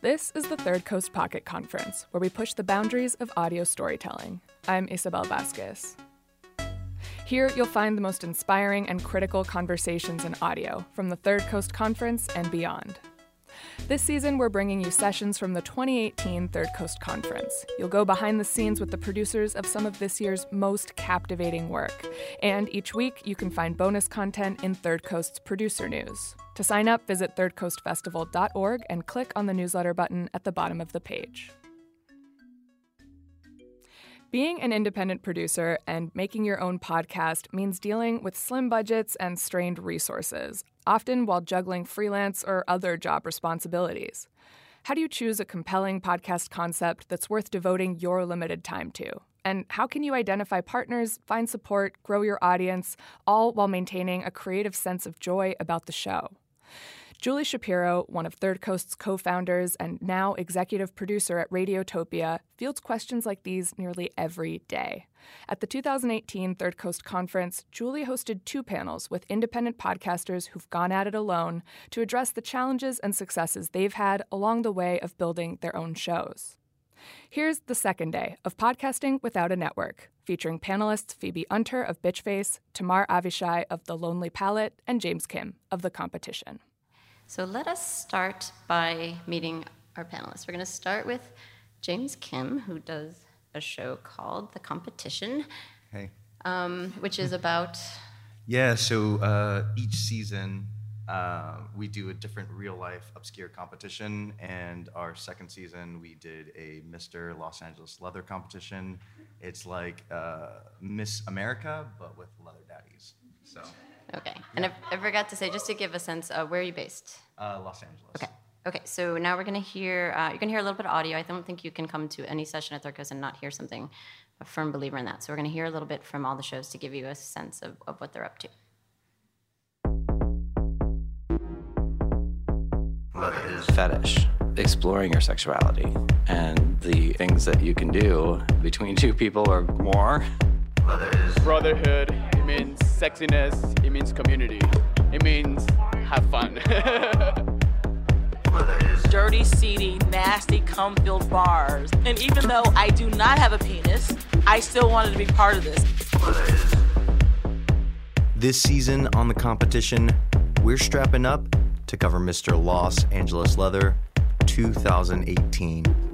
This is the Third Coast Pocket Conference, where we push the boundaries of audio storytelling. I'm Isabel Vasquez. Here, you'll find the most inspiring and critical conversations in audio from the Third Coast Conference and beyond. This season, we're bringing you sessions from the 2018 Third Coast Conference. You'll go behind the scenes with the producers of some of this year's most captivating work. And each week, you can find bonus content in Third Coast's producer news. To sign up, visit thirdcoastfestival.org and click on the newsletter button at the bottom of the page. Being an independent producer and making your own podcast means dealing with slim budgets and strained resources, often while juggling freelance or other job responsibilities. How do you choose a compelling podcast concept that's worth devoting your limited time to? And how can you identify partners, find support, grow your audience, all while maintaining a creative sense of joy about the show? Julie Shapiro, one of Third Coast's co founders and now executive producer at Radiotopia, fields questions like these nearly every day. At the 2018 Third Coast Conference, Julie hosted two panels with independent podcasters who've gone at it alone to address the challenges and successes they've had along the way of building their own shows. Here's the second day of Podcasting Without a Network, featuring panelists Phoebe Unter of Bitchface, Tamar Avishai of The Lonely Palette, and James Kim of The Competition. So let us start by meeting our panelists. We're going to start with James Kim, who does a show called The Competition, Hey. um, which is about. Yeah, so uh, each season uh, we do a different real life obscure competition, and our second season we did a Mr. Los Angeles leather competition. It's like uh, Miss America, but with leather daddies. So, Okay. And I, I forgot to say, just to give a sense, uh, where are you based? uh, Los Angeles. Okay. Okay, so now we're going to hear, uh, you're going to hear a little bit of audio. I don't think you can come to any session at Third Coast and not hear something. A firm believer in that. So we're going to hear a little bit from all the shows to give you a sense of, of what they're up to. What is fetish, exploring your sexuality, and the things that you can do between two people or more. Brotherhood, it means sexiness, it means community, it means have fun. dirty, seedy, nasty, cum-filled bars. And even though I do not have a penis, I still wanted to be part of this. This season on the competition, we're strapping up to cover Mr. Los Angeles Leather 2018.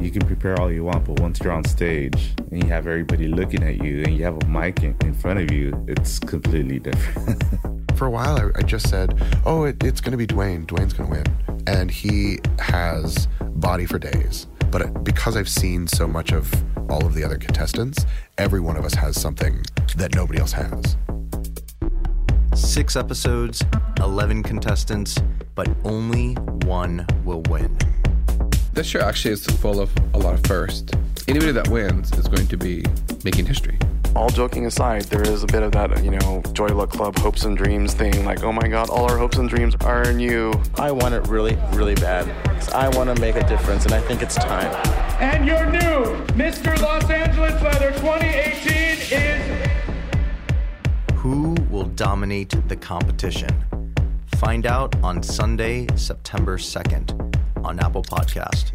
You can prepare all you want, but once you're on stage and you have everybody looking at you and you have a mic in, in front of you, it's completely different. For a while, I, I just said, oh, it, it's going to be Dwayne. Dwayne's going to win. And he has body for days. But uh, because I've seen so much of all of the other contestants, every one of us has something that nobody else has. Six episodes, 11 contestants, but only one will win. This show actually is full of a lot of first. Anybody that wins is going to be making history. All joking aside, there is a bit of that, you know, Joy Luck Club hopes and dreams thing. Like, oh my God, all our hopes and dreams are in you. I want it really, really bad. I want to make a difference, and I think it's time. And your new Mr. Los Angeles Leather 2018 is Who will dominate the competition? Find out on Sunday, September 2nd on Apple Podcast.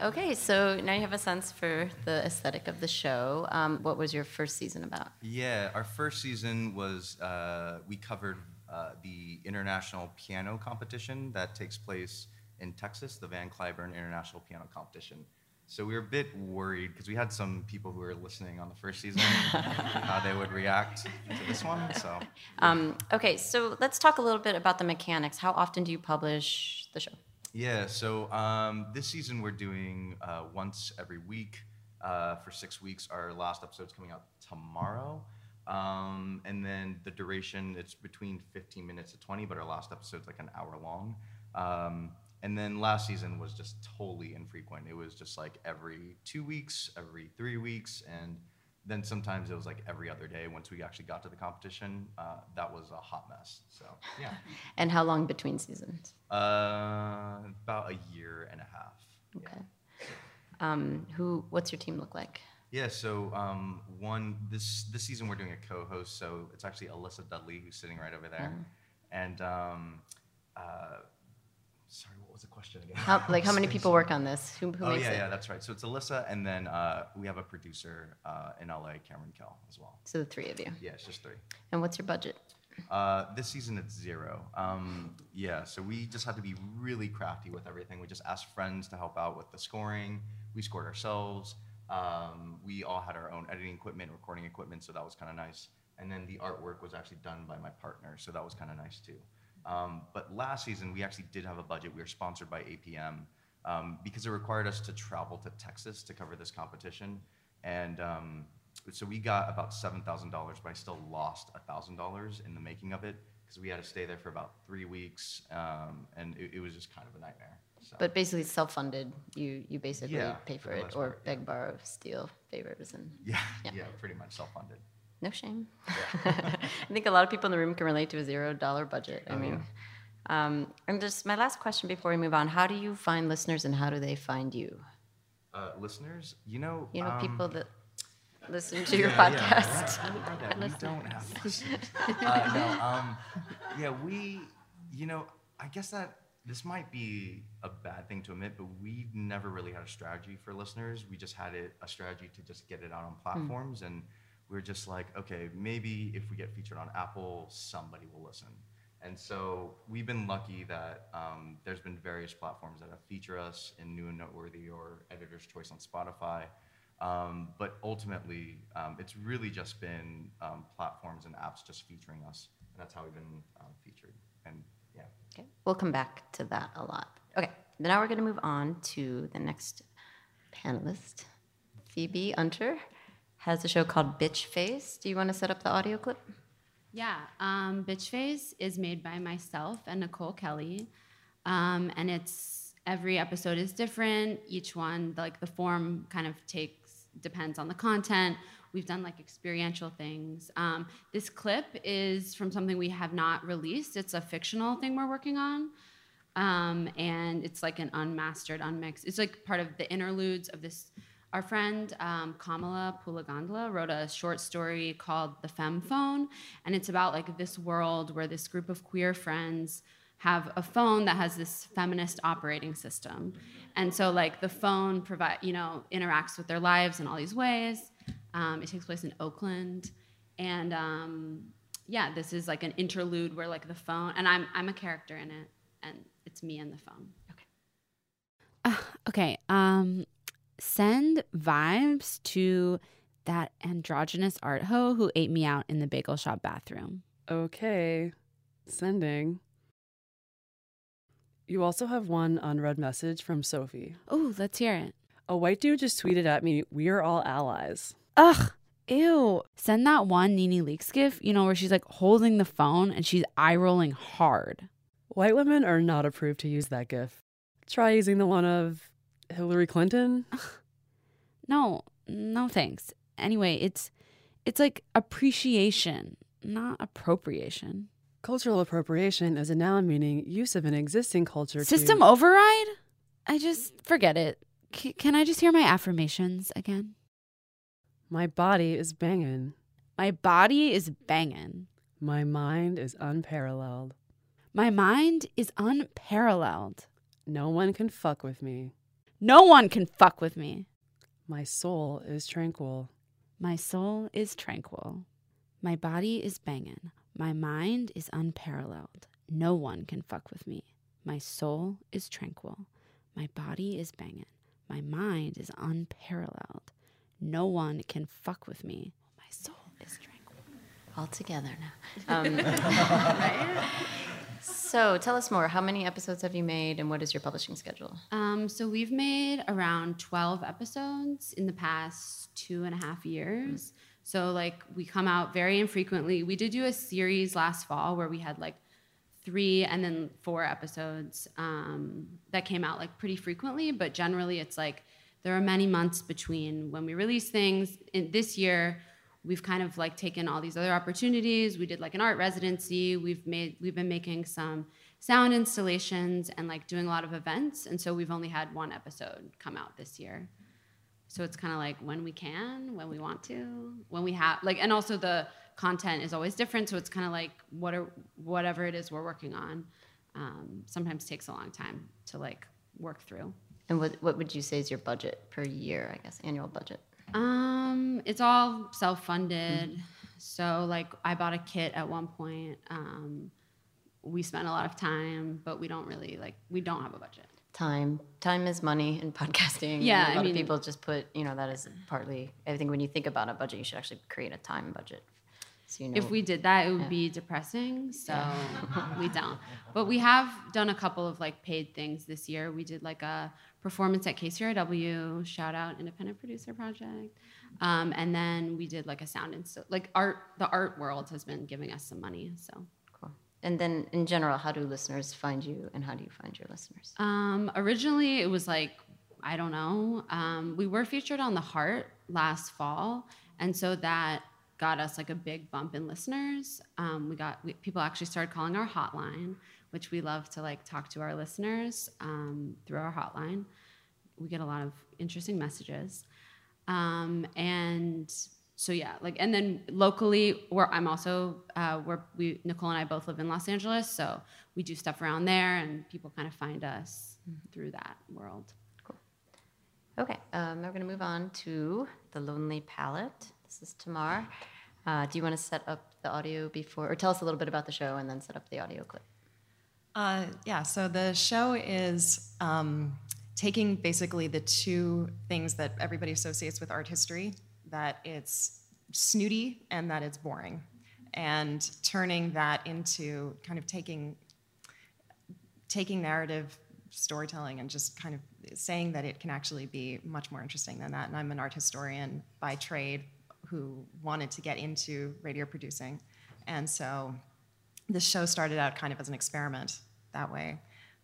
Okay, so now you have a sense for the aesthetic of the show. Um, what was your first season about? Yeah, our first season was uh, we covered uh, the international piano competition that takes place in Texas, the Van Cliburn International Piano Competition. So we were a bit worried because we had some people who were listening on the first season how they would react to this one. So Um, okay, so let's talk a little bit about the mechanics. How often do you publish the show? Yeah, so um, this season we're doing uh, once every week uh, for six weeks. Our last episode's coming out tomorrow. Um, and then the duration, it's between 15 minutes to 20, but our last episode's like an hour long. And then last season was just totally infrequent. It was just like every two weeks, every three weeks, and then sometimes it was like every other day once we actually got to the competition. Uh, that was a hot mess. So, yeah. And how long between seasons? Uh, about a year and a half. Okay. Um, who? What's your team look like? Yeah, so um, one this this season we're doing a co-host, so it's actually Alyssa Dudley who's sitting right over there, Mhm. and um, uh, sorry, was the question again? How, like how many people work on this? Who, who oh makes yeah, it? yeah, that's right. So it's Alyssa, and then uh, we have a producer uh, in LA, Cameron Kell, as well. So the three of you. Yeah, it's just three. And what's your budget? Uh, this season it's zero. Um, yeah, so we just had to be really crafty with everything. We just asked friends to help out with the scoring. We scored ourselves. Um, we all had our own editing equipment, recording equipment, so that was kind of nice. And then the artwork was actually done by my partner, so that was kind of nice too. Um, but last season we actually did have a budget. We were sponsored by APM um, because it required us to travel to Texas to cover this competition, and um, so we got about seven thousand dollars, but I still lost thousand dollars in the making of it because we had to stay there for about three weeks, um, and it, it was just kind of a nightmare. So. But basically, it's self-funded. You you basically Yeah, pay for for it, or part, yeah. beg, borrow, steal favors, and Yeah, yeah, pretty much self-funded. No shame. I think a lot of people in the room can relate to a zero dollar budget. I Oh, mean, um, and just my last question before we move on: How do you find listeners, and how do they find you? Uh, listeners, you know, You know, um, people that listen to your yeah, yeah, podcast. I heard that. We don't have listeners. uh, no, um, yeah, we, you know, I guess that this might be a bad thing to admit, but we've never really had a strategy for listeners. We just had it a strategy to just get it out on platforms, and we are just like, okay, maybe if we get featured on Apple, somebody will listen. And so we've been lucky that um, there's been various platforms that have featured us in New and Noteworthy or Editor's Choice on Spotify. Um, but ultimately, um, it's really just been um, platforms and apps just featuring us, and that's how we've been um, featured. And yeah, Okay, we'll come back to that a lot. Okay, now we're going to move on to the next panelist. Phoebe Unter has a show called Bitch Face. Do you want to set up the audio clip? Yeah, um, Bitch Face is made by myself and Nicole Kelly, um, and it's every episode is different. Each one, like the form, kind of takes depends on the content. We've done like experiential things. Um, this clip is from something we have not released. It's a fictional thing we're working on. Um, and it's like an unmastered, unmixed. It's like part of the interludes of this. Our friend um, Kamala Puligandla wrote a short story called "The Femme Phone," and it's about like this world where this group of queer friends have a phone that has this feminist operating system, and so like the phone provide you know interacts with their lives in all these ways. Um, it takes place in Oakland, and um, yeah, this is like an interlude where like the phone, and I'm I'm a character in it, and it's me and the phone. Okay. Okay. Um, send vibes to that androgynous art hoe who ate me out in the bagel shop bathroom. Okay, sending. You also have one unread message from Sophie. Oh, let's hear it. A white dude just tweeted at me, We are all allies. Ugh. Ew. Send that one Nene Leakes gif, you know, where she's like holding the phone and she's eye rolling hard. White women are not approved to use that gif. Try using the one of Hillary Clinton. No, no thanks. Anyway, it's it's like appreciation, not appropriation. Cultural appropriation is a noun meaning use of an existing culture. to- System override? I just forget it. C- can I just hear my affirmations again? My body is banging. My body is banging. My mind is unparalleled. My mind is unparalleled. No one can fuck with me. No one can fuck with me. My soul is tranquil. My soul is tranquil. My body is bangin'. My mind is unparalleled. No one can fuck with me. My soul is tranquil. My body is bangin'. My mind is unparalleled. No one can fuck with me. My soul is tranquil. All together now. Um, So tell us more. How many episodes have you made, and what is your publishing schedule? Um, so we've made around 12 episodes in the past two and a half years. So like we come out very infrequently. We did do a series last fall where we had like three and then four episodes um, that came out like pretty frequently, but generally it's like there are many months between when we release things. In this year, we've kind of like taken all these other opportunities. We did like an art residency. We've made we've been making some sound installations and like doing a lot of events. And so we've only had one episode come out this year. So it's kind of like when we can, when we want to, when we have like and also the content is always different. So it's kind of like what are whatever it is we're working on. Um, sometimes takes a long time to like work through. And what what would you say is your budget per year? I guess annual budget. Um, it's all self-funded. So like I bought a kit at one point. Um, we spent a lot of time, but we don't really like we don't have a budget. Time. Time is money in podcasting. Yeah, a I lot mean- of people just put, you know, that is partly. I think when you think about a budget, you should actually create a time budget. So you know. If we did that, it would Yeah. be depressing. So Yeah. we don't. But we have done a couple of like paid things this year. We did like a performance at KCRW, shout out Independent Producer Project. Um, and then we did like a sound and so like art. The art world has been giving us some money. So cool. And then in general, how do listeners find you, and how do you find your listeners? Um, originally, it was like I don't know. Um, we were featured on the Heart last fall, and so that got us like a big bump in listeners. Um, we got we, people actually started calling our hotline, which we love to like talk to our listeners um, through our hotline. We get a lot of interesting messages, um, and so yeah, like and then locally, where I'm also uh, where we Nicole and I both live in Los Angeles, so we do stuff around there, and people kind of find us through that world. Okay, um, now we're going to move on to the Lonely Palette. This is Tamar. Uh, do you want to set up the audio before, or tell us a little bit about the show, and then set up the audio clip? Uh, yeah, so the show is um, taking basically the two things that everybody associates with art history that it's snooty and that it's boring, and turning that into kind of taking taking narrative storytelling and just kind of saying that it can actually be much more interesting than that. And I'm an art historian by trade who wanted to get into radio producing. And so this show started out kind of as an experiment that way.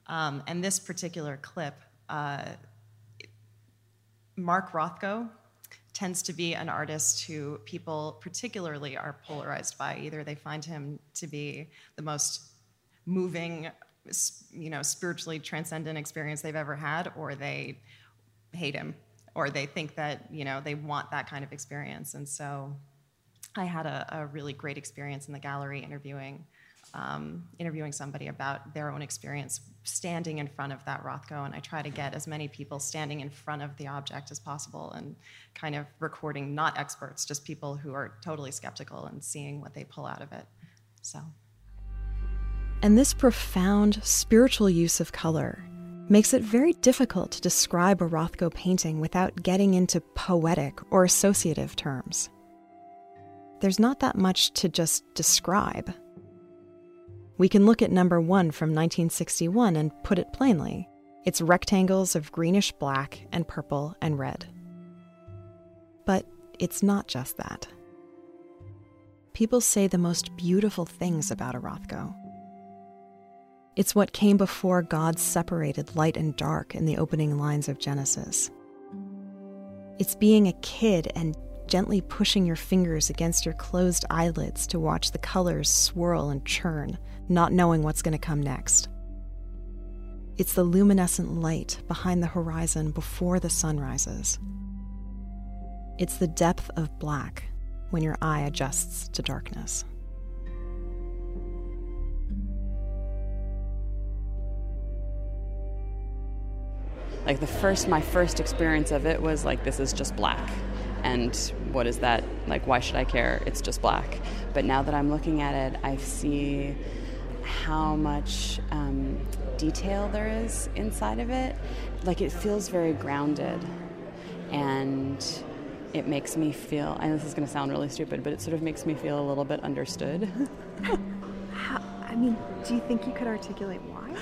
Um, and this particular clip, uh, Mark Rothko tends to be an artist who people particularly are polarized by. Either they find him to be the most moving, you know, spiritually transcendent experience they've ever had, or they hate him, or they think that you know they want that kind of experience. And so, I had a, a really great experience in the gallery interviewing um, interviewing somebody about their own experience standing in front of that Rothko, and I try to get as many people standing in front of the object as possible, and kind of recording not experts, just people who are totally skeptical and seeing what they pull out of it. So. And this profound spiritual use of color makes it very difficult to describe a Rothko painting without getting into poetic or associative terms. There's not that much to just describe. We can look at number one from 1961 and put it plainly it's rectangles of greenish black and purple and red. But it's not just that. People say the most beautiful things about Rothko. It's what came before God separated light and dark in the opening lines of Genesis. It's being a kid and gently pushing your fingers against your closed eyelids to watch the colors swirl and churn, not knowing what's going to come next. It's the luminescent light behind the horizon before the sun rises. It's the depth of black when your eye adjusts to darkness. Like the first, my first experience of it was like, this is just black. And what is that? Like, why should I care? It's just black. But now that I'm looking at it, I see how much um, detail there is inside of it. Like, it feels very grounded. And it makes me feel, and this is going to sound really stupid, but it sort of makes me feel a little bit understood. How, I mean, do you think you could articulate why?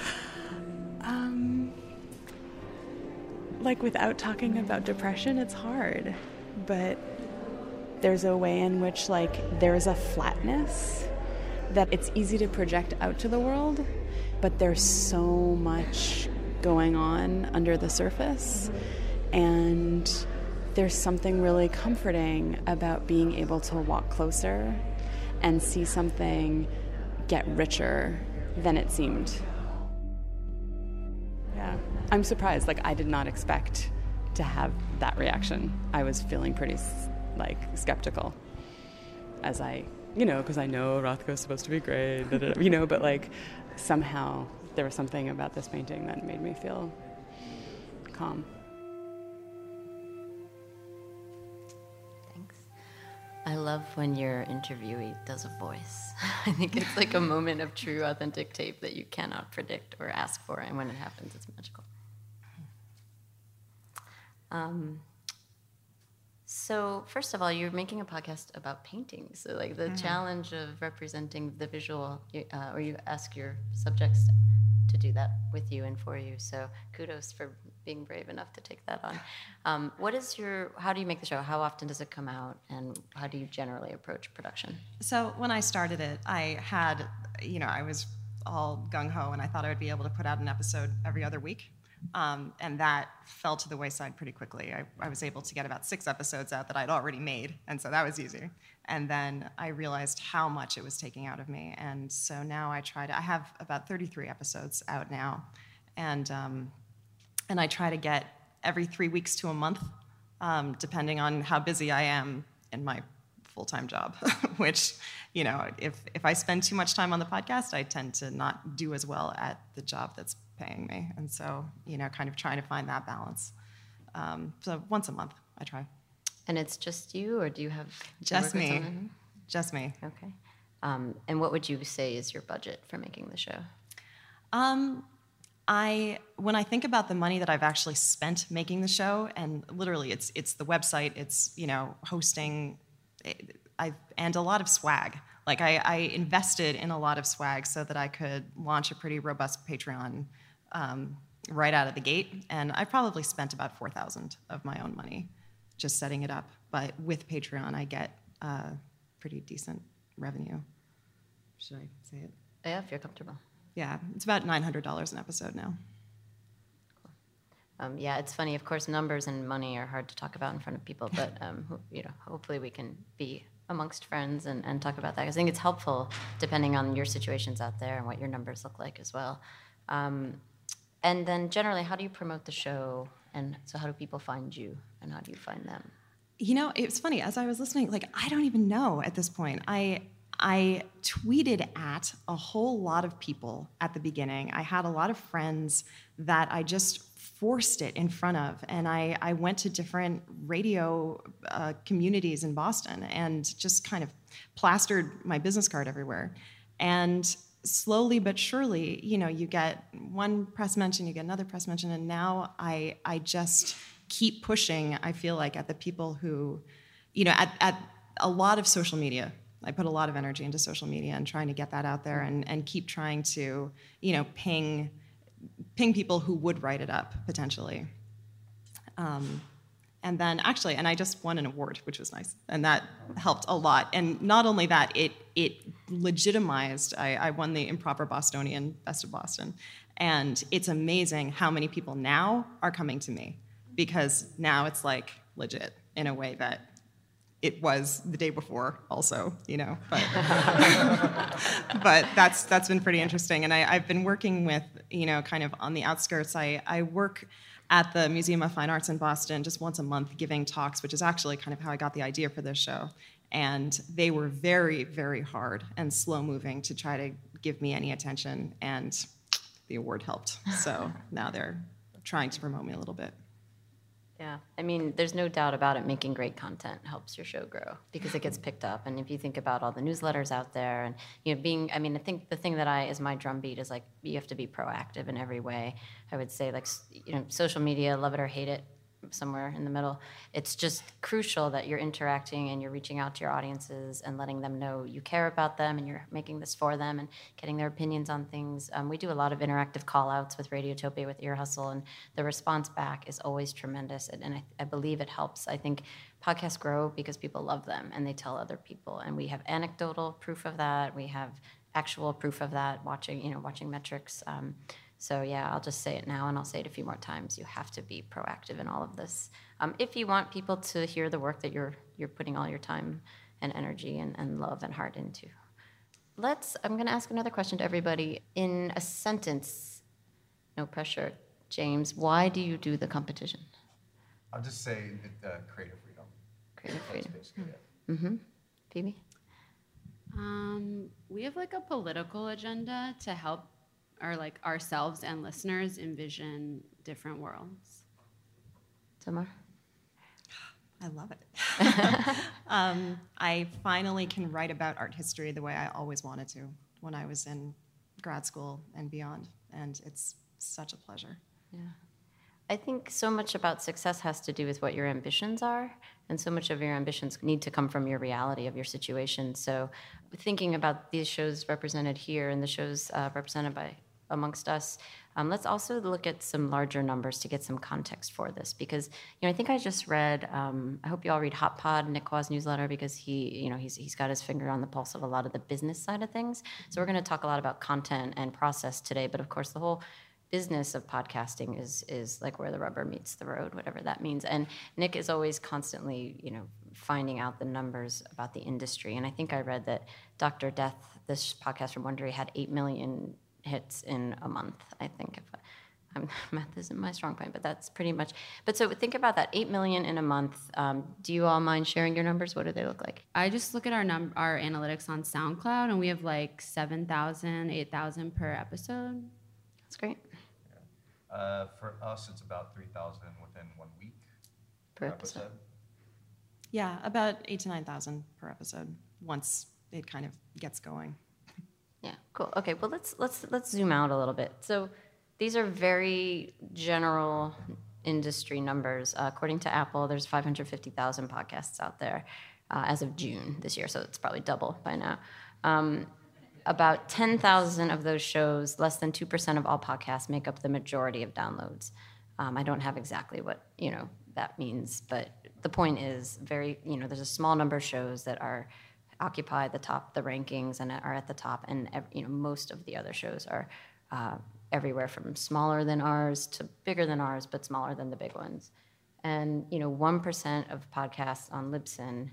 Um, like without talking about depression, it's hard. But there's a way in which, like, there's a flatness that it's easy to project out to the world, but there's so much going on under the surface. And there's something really comforting about being able to walk closer and see something get richer than it seemed. Yeah. I'm surprised. Like, I did not expect to have that reaction. I was feeling pretty, like, skeptical as I, you know, because I know Rothko's supposed to be great, you know, but like, somehow there was something about this painting that made me feel calm. Thanks. I love when your interviewee does a voice. I think it's like a moment of true, authentic tape that you cannot predict or ask for, and when it happens, it's magical. Um, so, first of all, you're making a podcast about painting. So, like the Mhm. challenge of representing the visual, uh, or you ask your subjects to do that with you and for you. So, kudos for being brave enough to take that on. Um, what is your? How do you make the show? How often does it come out, and how do you generally approach production? So when I started it, I had, you know, I was all gung ho, and I thought I would be able to put out an episode every other week. Um, and that fell to the wayside pretty quickly. I, I was able to get about six episodes out that I'd already made, and so that was easy. And then I realized how much it was taking out of me, and so now I try to. I have about 33 episodes out now, and um, and I try to get every three weeks to a month, um, depending on how busy I am in my full-time job. Which, you know, if if I spend too much time on the podcast, I tend to not do as well at the job that's paying me, and so you know, kind of trying to find that balance. Um, so once a month, I try. And it's just you, or do you have do Just me. Just me. Okay. Um, and what would you say is your budget for making the show? Um, I when I think about the money that I've actually spent making the show, and literally, it's it's the website, it's you know hosting, I and a lot of swag. Like I, I invested in a lot of swag so that I could launch a pretty robust Patreon um, right out of the gate, and I probably spent about four thousand of my own money just setting it up. But with Patreon, I get uh, pretty decent revenue. Should I say it? Yeah, if you're comfortable. Yeah, it's about nine hundred dollars an episode now. Um, yeah, it's funny. Of course, numbers and money are hard to talk about in front of people, but um, ho- you know, hopefully we can be amongst friends and, and talk about that. I think it's helpful depending on your situations out there and what your numbers look like as well. Um, and then generally, how do you promote the show? And so, how do people find you, and how do you find them? You know, it's funny. As I was listening, like I don't even know at this point. I I tweeted at a whole lot of people at the beginning. I had a lot of friends that I just forced it in front of, and I I went to different radio uh, communities in Boston and just kind of plastered my business card everywhere, and slowly but surely, you know, you get one press mention, you get another press mention, and now I I just keep pushing. I feel like at the people who, you know, at at a lot of social media. I put a lot of energy into social media and trying to get that out there and, and keep trying to, you know, ping ping people who would write it up potentially. Um, and then actually, and I just won an award, which was nice, and that helped a lot. And not only that, it it legitimized. I, I won the Improper Bostonian Best of Boston, and it's amazing how many people now are coming to me because now it's like legit in a way that it was the day before also you know but but that's that's been pretty interesting and I, i've been working with you know kind of on the outskirts i i work at the museum of fine arts in boston just once a month giving talks which is actually kind of how i got the idea for this show and they were very very hard and slow moving to try to give me any attention and the award helped so now they're trying to promote me a little bit. Yeah, I mean, there's no doubt about it. Making great content helps your show grow because it gets mm-hmm. picked up. And if you think about all the newsletters out there, and you know, being, I mean, I think the thing that I is my drumbeat is like you have to be proactive in every way. I would say, like, you know, social media, love it or hate it, somewhere in the middle. It's just crucial that you're interacting and you're reaching out to your audiences and letting them know you care about them and you're making this for them and getting their opinions on things. Um, we do a lot of interactive call outs with Radiotopia, with Ear Hustle, and the response back is always tremendous. And, and I, I believe it helps. I think podcasts grow because people love them and they tell other people. And we have anecdotal proof of that. We have actual proof of that watching, you know, watching metrics. Um, so yeah, I'll just say it now, and I'll say it a few more times. You have to be proactive in all of this um, if you want people to hear the work that you're you're putting all your time and energy and, and love and heart into. Let's. I'm going to ask another question to everybody in a sentence. No pressure, James. Why do you do the competition? I'll just say uh, creative freedom. Creative freedom. basically it. Mm-hmm. Phoebe. Um, we have like a political agenda to help our like ourselves and listeners envision different worlds. Tamar. I love it. um, I finally can write about art history the way I always wanted to when I was in grad school and beyond, and it's such a pleasure. Yeah. I think so much about success has to do with what your ambitions are, and so much of your ambitions need to come from your reality of your situation. So, thinking about these shows represented here and the shows uh, represented by amongst us, um, let's also look at some larger numbers to get some context for this. Because you know, I think I just read. Um, I hope you all read Hot Pod, Nick Quah's newsletter, because he, you know, he's he's got his finger on the pulse of a lot of the business side of things. So we're going to talk a lot about content and process today, but of course, the whole business of podcasting is is like where the rubber meets the road, whatever that means. And Nick is always constantly, you know, finding out the numbers about the industry. And I think I read that Dr. Death, this podcast from Wondery, had eight million hits in a month. I think if I'm, math isn't my strong point, but that's pretty much. But so think about that eight million in a month. Um, do you all mind sharing your numbers? What do they look like? I just look at our num our analytics on SoundCloud, and we have like 7,000, 8,000 per episode. That's great. Uh, for us, it's about 3,000 within one week Per episode. Yeah, about eight to nine thousand per episode once it kind of gets going. Yeah, cool. Okay, well let's let's let's zoom out a little bit. So these are very general industry numbers. Uh, according to Apple, there's 550,000 podcasts out there uh, as of June this year, so it's probably double by now. Um, about 10,000 of those shows, less than 2% of all podcasts, make up the majority of downloads. Um, I don't have exactly what you know that means, but the point is very you know there's a small number of shows that are occupy the top the rankings and are at the top, and you know most of the other shows are uh, everywhere from smaller than ours to bigger than ours, but smaller than the big ones. And you know one percent of podcasts on Libsyn.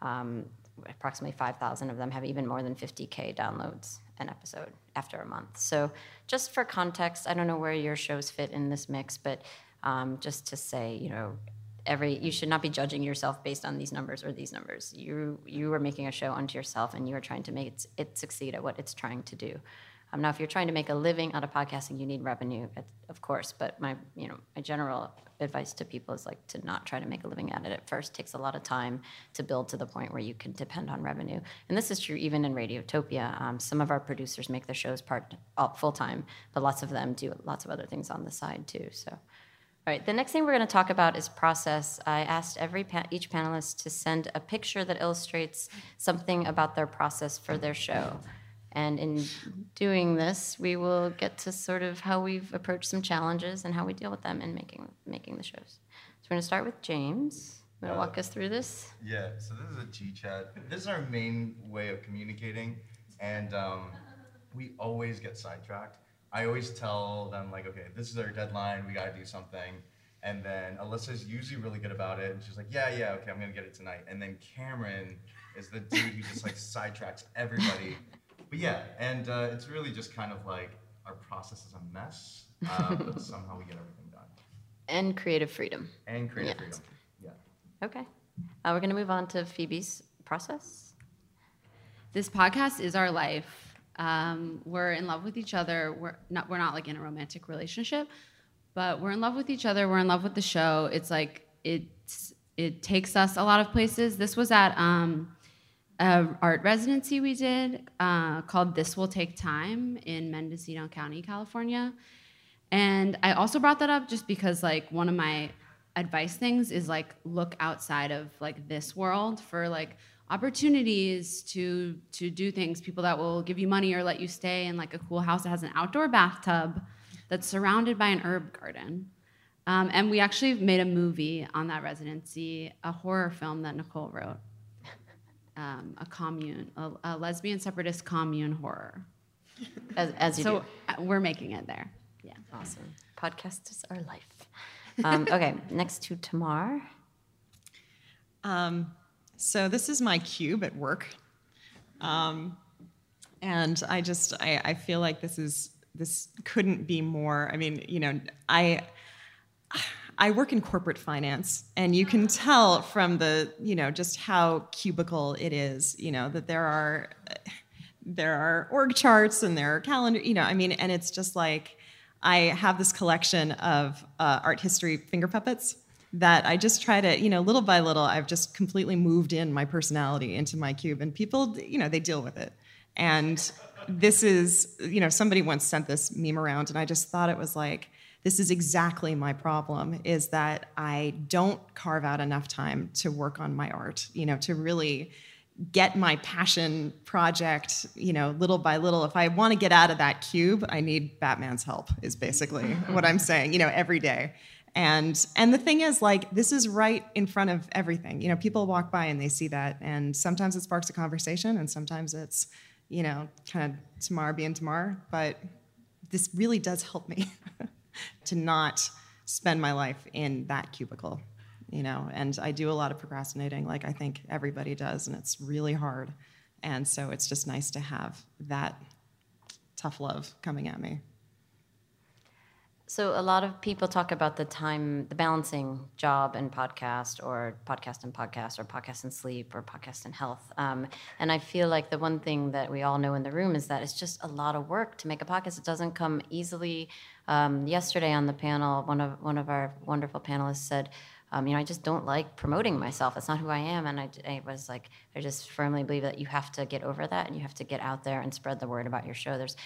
Um, approximately 5,000 of them have even more than 50K downloads an episode after a month. So, just for context, I don't know where your shows fit in this mix, but um, just to say, you know, every you should not be judging yourself based on these numbers or these numbers. You you are making a show unto yourself, and you are trying to make it, it succeed at what it's trying to do. Um, now, if you're trying to make a living out of podcasting, you need revenue, of- course. But my, you know, my general advice to people is like to not try to make a living at it at first. It takes a lot of time to build to the point where you can depend on revenue. And this is true even in Radiotopia. Um, some of our producers make the shows part uh, full time, but lots of them do lots of other things on the side too. So. All right, the next thing we're going to talk about is process. I asked every pa- each panelist to send a picture that illustrates something about their process for their show. And in doing this, we will get to sort of how we've approached some challenges and how we deal with them in making making the shows. So we're going to start with James. You want to Uh, walk us through this? Yeah, so this is a G chat. This is our main way of communicating, and um, we always get sidetracked. I always tell them like, okay, this is our deadline. We got to do something. And then Alyssa's usually really good about it, and she's like, yeah, yeah, okay, I'm gonna get it tonight. And then Cameron is the dude who just like sidetracks everybody. But yeah, and uh, it's really just kind of like our process is a mess, uh, but somehow we get everything done. And creative freedom. And creative freedom. Yeah. Okay. Uh, we're going to move on to Phoebe's process. This podcast is our life. Um, we're in love with each other. We're not we're not like in a romantic relationship, but we're in love with each other. We're in love with the show. It's like it's it takes us a lot of places. This was at um, a art residency we did uh, called "This Will Take Time" in Mendocino County, California. And I also brought that up just because like one of my advice things is like look outside of like this world for like opportunities to to do things people that will give you money or let you stay in like a cool house that has an outdoor bathtub that's surrounded by an herb garden um, and we actually made a movie on that residency a horror film that nicole wrote um, a commune a, a lesbian separatist commune horror As, as you so do. uh, we're making it there yeah Awesome. Podcasts are life. Um, okay, next to Tamar. Um, so this is my cube at work, um, and I just I, I feel like this is this couldn't be more. I mean, you know, I I work in corporate finance, and you can tell from the you know just how cubical it is. You know that there are there are org charts and there are calendar. You know, I mean, and it's just like I have this collection of uh, art history finger puppets that I just try to, you know, little by little, I've just completely moved in my personality into my cube, and people, you know, they deal with it. And this is, you know, somebody once sent this meme around, and I just thought it was like, this is exactly my problem is that I don't carve out enough time to work on my art, you know, to really get my passion project, you know, little by little. If I want to get out of that cube, I need Batman's help, is basically what I'm saying, you know, every day. And and the thing is, like, this is right in front of everything. You know, people walk by and they see that, and sometimes it sparks a conversation, and sometimes it's, you know, kind of Tamar being Tamar. But this really does help me to not spend my life in that cubicle you know and i do a lot of procrastinating like i think everybody does and it's really hard and so it's just nice to have that tough love coming at me So a lot of people talk about the time, the balancing job and podcast, or podcast and podcast, or podcast and sleep, or podcast and health. Um, and I feel like the one thing that we all know in the room is that it's just a lot of work to make a podcast. It doesn't come easily. Um, yesterday on the panel, one of one of our wonderful panelists said. Um, you know, I just don't like promoting myself. That's not who I am. And I, I was like, I just firmly believe that you have to get over that and you have to get out there and spread the word about your show. There's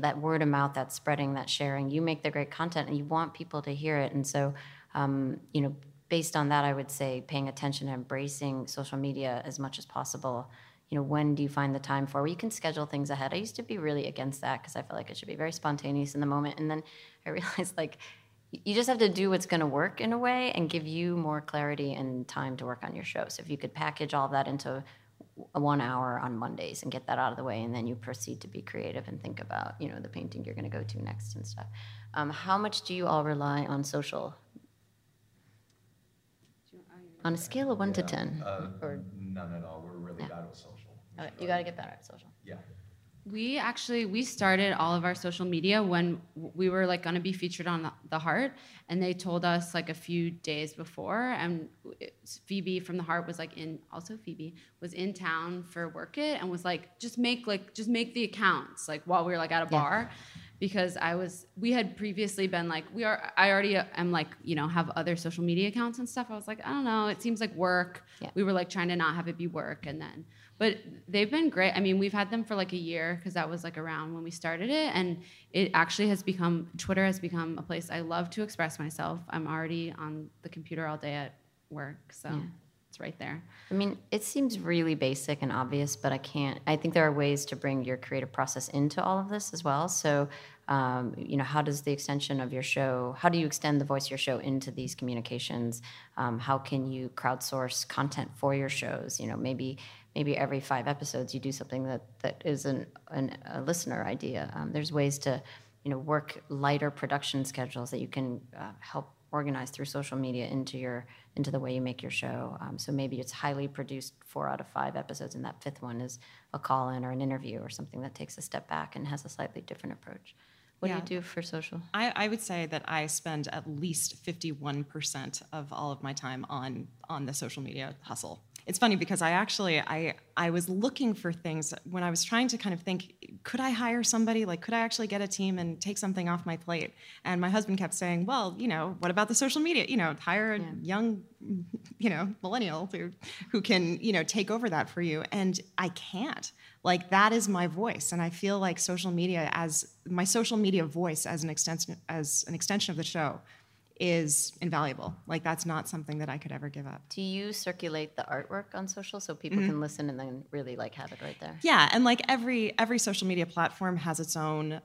that word of mouth, that spreading, that sharing. You make the great content and you want people to hear it. And so, um, you know, based on that, I would say paying attention and embracing social media as much as possible. You know, when do you find the time for? Well, you can schedule things ahead. I used to be really against that because I felt like it should be very spontaneous in the moment. And then I realized like you just have to do what's going to work in a way and give you more clarity and time to work on your show. So if you could package all that into a one hour on Mondays and get that out of the way, and then you proceed to be creative and think about you know the painting you're going to go to next and stuff. Um, how much do you all rely on social? On a scale of one to ten, Uh, or none at all. We're really Yeah. bad with social. uh, you got to get better at social. Yeah. We actually we started all of our social media when we were like going to be featured on the, the Heart, and they told us like a few days before, and Phoebe from the Heart was like in also Phoebe was in town for Work It and was like just make like just make the accounts like while we were like at a Yeah. bar, because I was we had previously been like we are I already am like you know have other social media accounts and stuff. I was like I don't know it seems like work. Yeah. We were like trying to not have it be work, and then but they've been great. I mean, we've had them for like a year because that was like around when we started it, and it actually has become Twitter has become a place I love to express myself. I'm already on the computer all day at work, so Yeah. it's right there. I mean, it seems really basic and obvious, but I can't. I think there are ways to bring your creative process into all of this as well. So, um, you know, how does the extension of your show? How do you extend the voice of your show into these communications? Um, how can you crowdsource content for your shows? You know, maybe maybe every five episodes you do something that that is an, an a listener idea. Um, there's ways to, you know, work lighter production schedules that you can uh, help organize through social media into your into the way you make your show. Um, so maybe it's highly produced four out of five episodes, and that fifth one is a call in or an interview or something that takes a step back and has a slightly different approach. What Yeah. do you do for social? I, I would say that I spend at least 51% of all of my time on on the social media hustle. It's funny because I actually I I was looking for things when I was trying to kind of think, could I hire somebody? Like, could I actually get a team and take something off my plate? And my husband kept saying, well, you know, what about the social media? You know, hire a young, you know, millennial who who can you know take over that for you. And I can't. Like that is my voice, and I feel like social media as my social media voice as an extension as an extension of the show is invaluable. Like that's not something that I could ever give up. Do you circulate the artwork on social so people Mhm. can listen and then really like have it right there? Yeah, and like every every social media platform has its own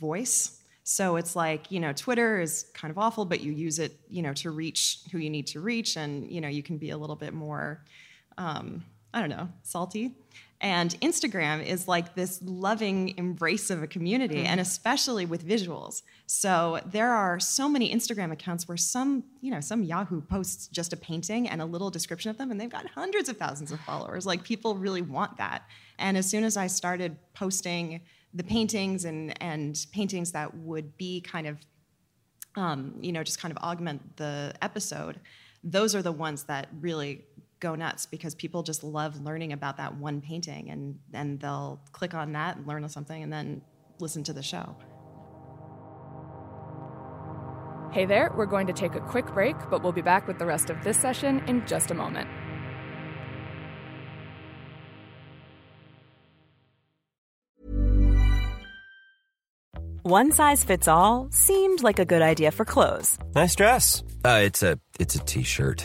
voice. So it's like, you know, Twitter is kind of awful, but you use it, you know, to reach who you need to reach and, you know, you can be a little bit more um, I don't know, salty. And Instagram is like this loving embrace of a community, Mhm. and especially with visuals. So there are so many Instagram accounts where some, you know, some Yahoo posts just a painting and a little description of them, and they've got hundreds of thousands of followers. Like people really want that. And as soon as I started posting the paintings and and paintings that would be kind of um, you know, just kind of augment the episode, those are the ones that really go nuts because people just love learning about that one painting and and they'll click on that and learn something and then listen to the show. Hey there, we're going to take a quick break, but we'll be back with the rest of this session in just a moment. One size fits all seemed like a good idea for clothes Nice dress. Uh, it's a it's a t-shirt.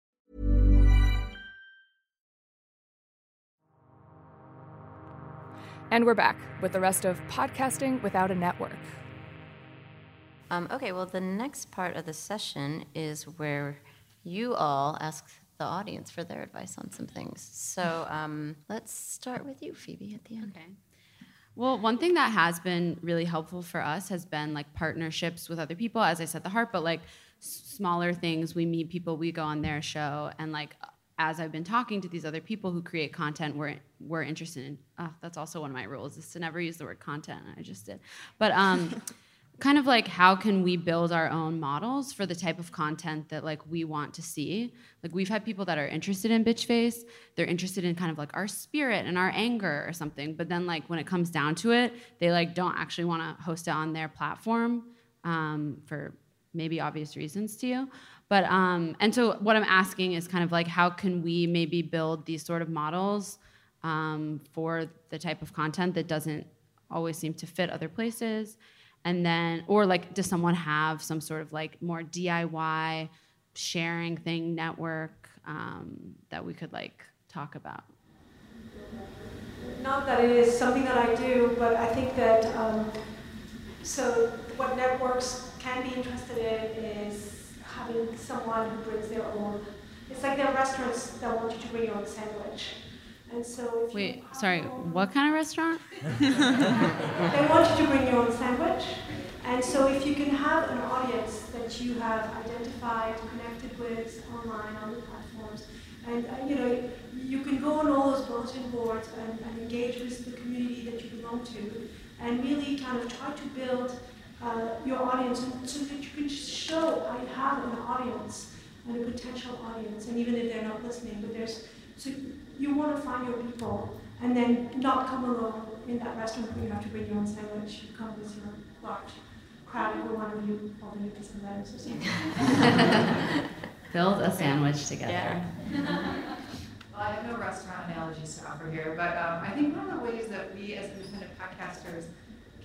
And we're back with the rest of Podcasting Without a Network. Um, okay, well, the next part of the session is where you all ask the audience for their advice on some things. So um, let's start with you, Phoebe, at the end. Okay. Well, one thing that has been really helpful for us has been like partnerships with other people. As I said, the heart, but like smaller things. We meet people, we go on their show, and like as I've been talking to these other people who create content, we're we're interested in. Oh, that's also one of my rules is to never use the word content. I just did, but um, kind of like how can we build our own models for the type of content that like we want to see like we've had people that are interested in bitch face they're interested in kind of like our spirit and our anger or something but then like when it comes down to it they like don't actually want to host it on their platform um, for maybe obvious reasons to you. But um, and so what i'm asking is kind of like how can we maybe build these sort of models um, for the type of content that doesn't always seem to fit other places? And then or like does someone have some sort of like more diy sharing thing network um, that we could like talk about? Not that it is something that I do, but I think that, um, so what networks can be interested in is having someone who brings their own, it's like there are restaurants that want you to bring your own sandwich. And so if wait sorry what kind of restaurant they want you to bring your own sandwich. And so if you can have an audience that you have identified, connected with online on the platforms, and uh, you know, you can go on all those bulletin boards and, and engage with the community that you belong to, and really kind of try to build uh, your audience so that you can show I have an audience and a potential audience, and even if they're not listening, but there's so you want to find your people and then not come alone in that restaurant where you have to bring your own sandwich. You come with your large crowd, and one of you holding a piece of lettuce or something. build a sandwich together Well, I have no restaurant analogies to offer here, but um, I think one of the ways that we as independent podcasters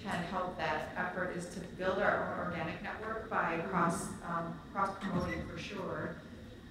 can help that effort is to build our own organic network by cross um, cross promoting for sure,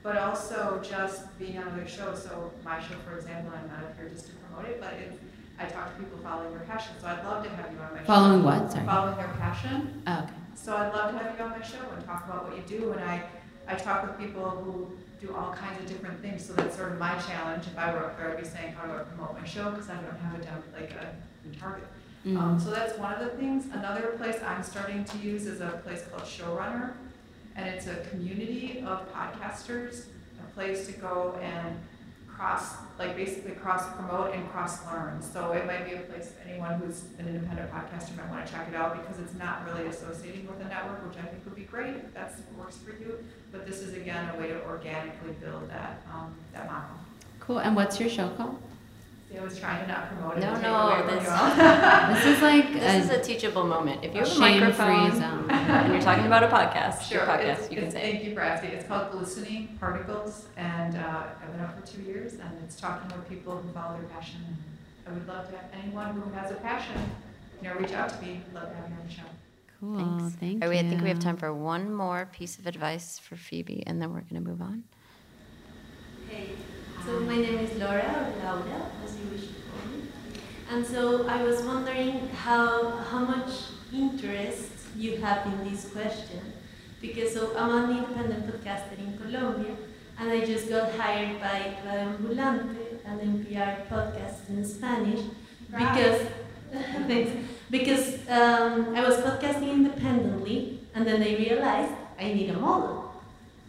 but also just being on other shows. So my show, for example, I'm not up here just to promote it, but if I talk to people following their passion. So I'd love to have you on my Following show. what? Sorry. Following their passion. Oh, okay. So I'd love to have you on my show and talk about what you do. And I, I talk with people who do all kinds of different things. So that's sort of my challenge. If I were up there, I'd be saying, how do I promote my show? Because I don't have a down like a target. Mm-hmm. Um, so that's one of the things. Another place I'm starting to use is a place called Showrunner, and it's a community of podcasters, a place to go and cross, like basically cross promote and cross learn. So it might be a place for anyone who's an independent podcaster might want to check it out because it's not really associating with a network, which I think would be great if that works for you. But this is again a way to organically build that um, that model. Cool. And what's your show called? See, I was trying to not promote it. No, no, this. This is like this is a a teachable moment. If you a have a microphone zone. and you're talking about a podcast, Sure, your podcast, it's- you can say. Thank you for asking. It's called Glistening Particles, and uh, I've been out for two years, and it's talking about people who follow their passion. I would love to have anyone who has a passion, you know, reach out to me. Love to have you on the show. Cool. Thanks. Thank All right, I think we have time for one more piece of advice for Phoebe, and then we're going to move on. Hey, so my name is Laura or Laura, as you wish to call me. And so I was wondering how how much interest you have in this question, because so I'm an independent podcaster in Colombia, and I just got hired by Radio Ambulante, an NPR podcast in Spanish, because thanks, because um, I was podcasting independently, and then I realized I need a model.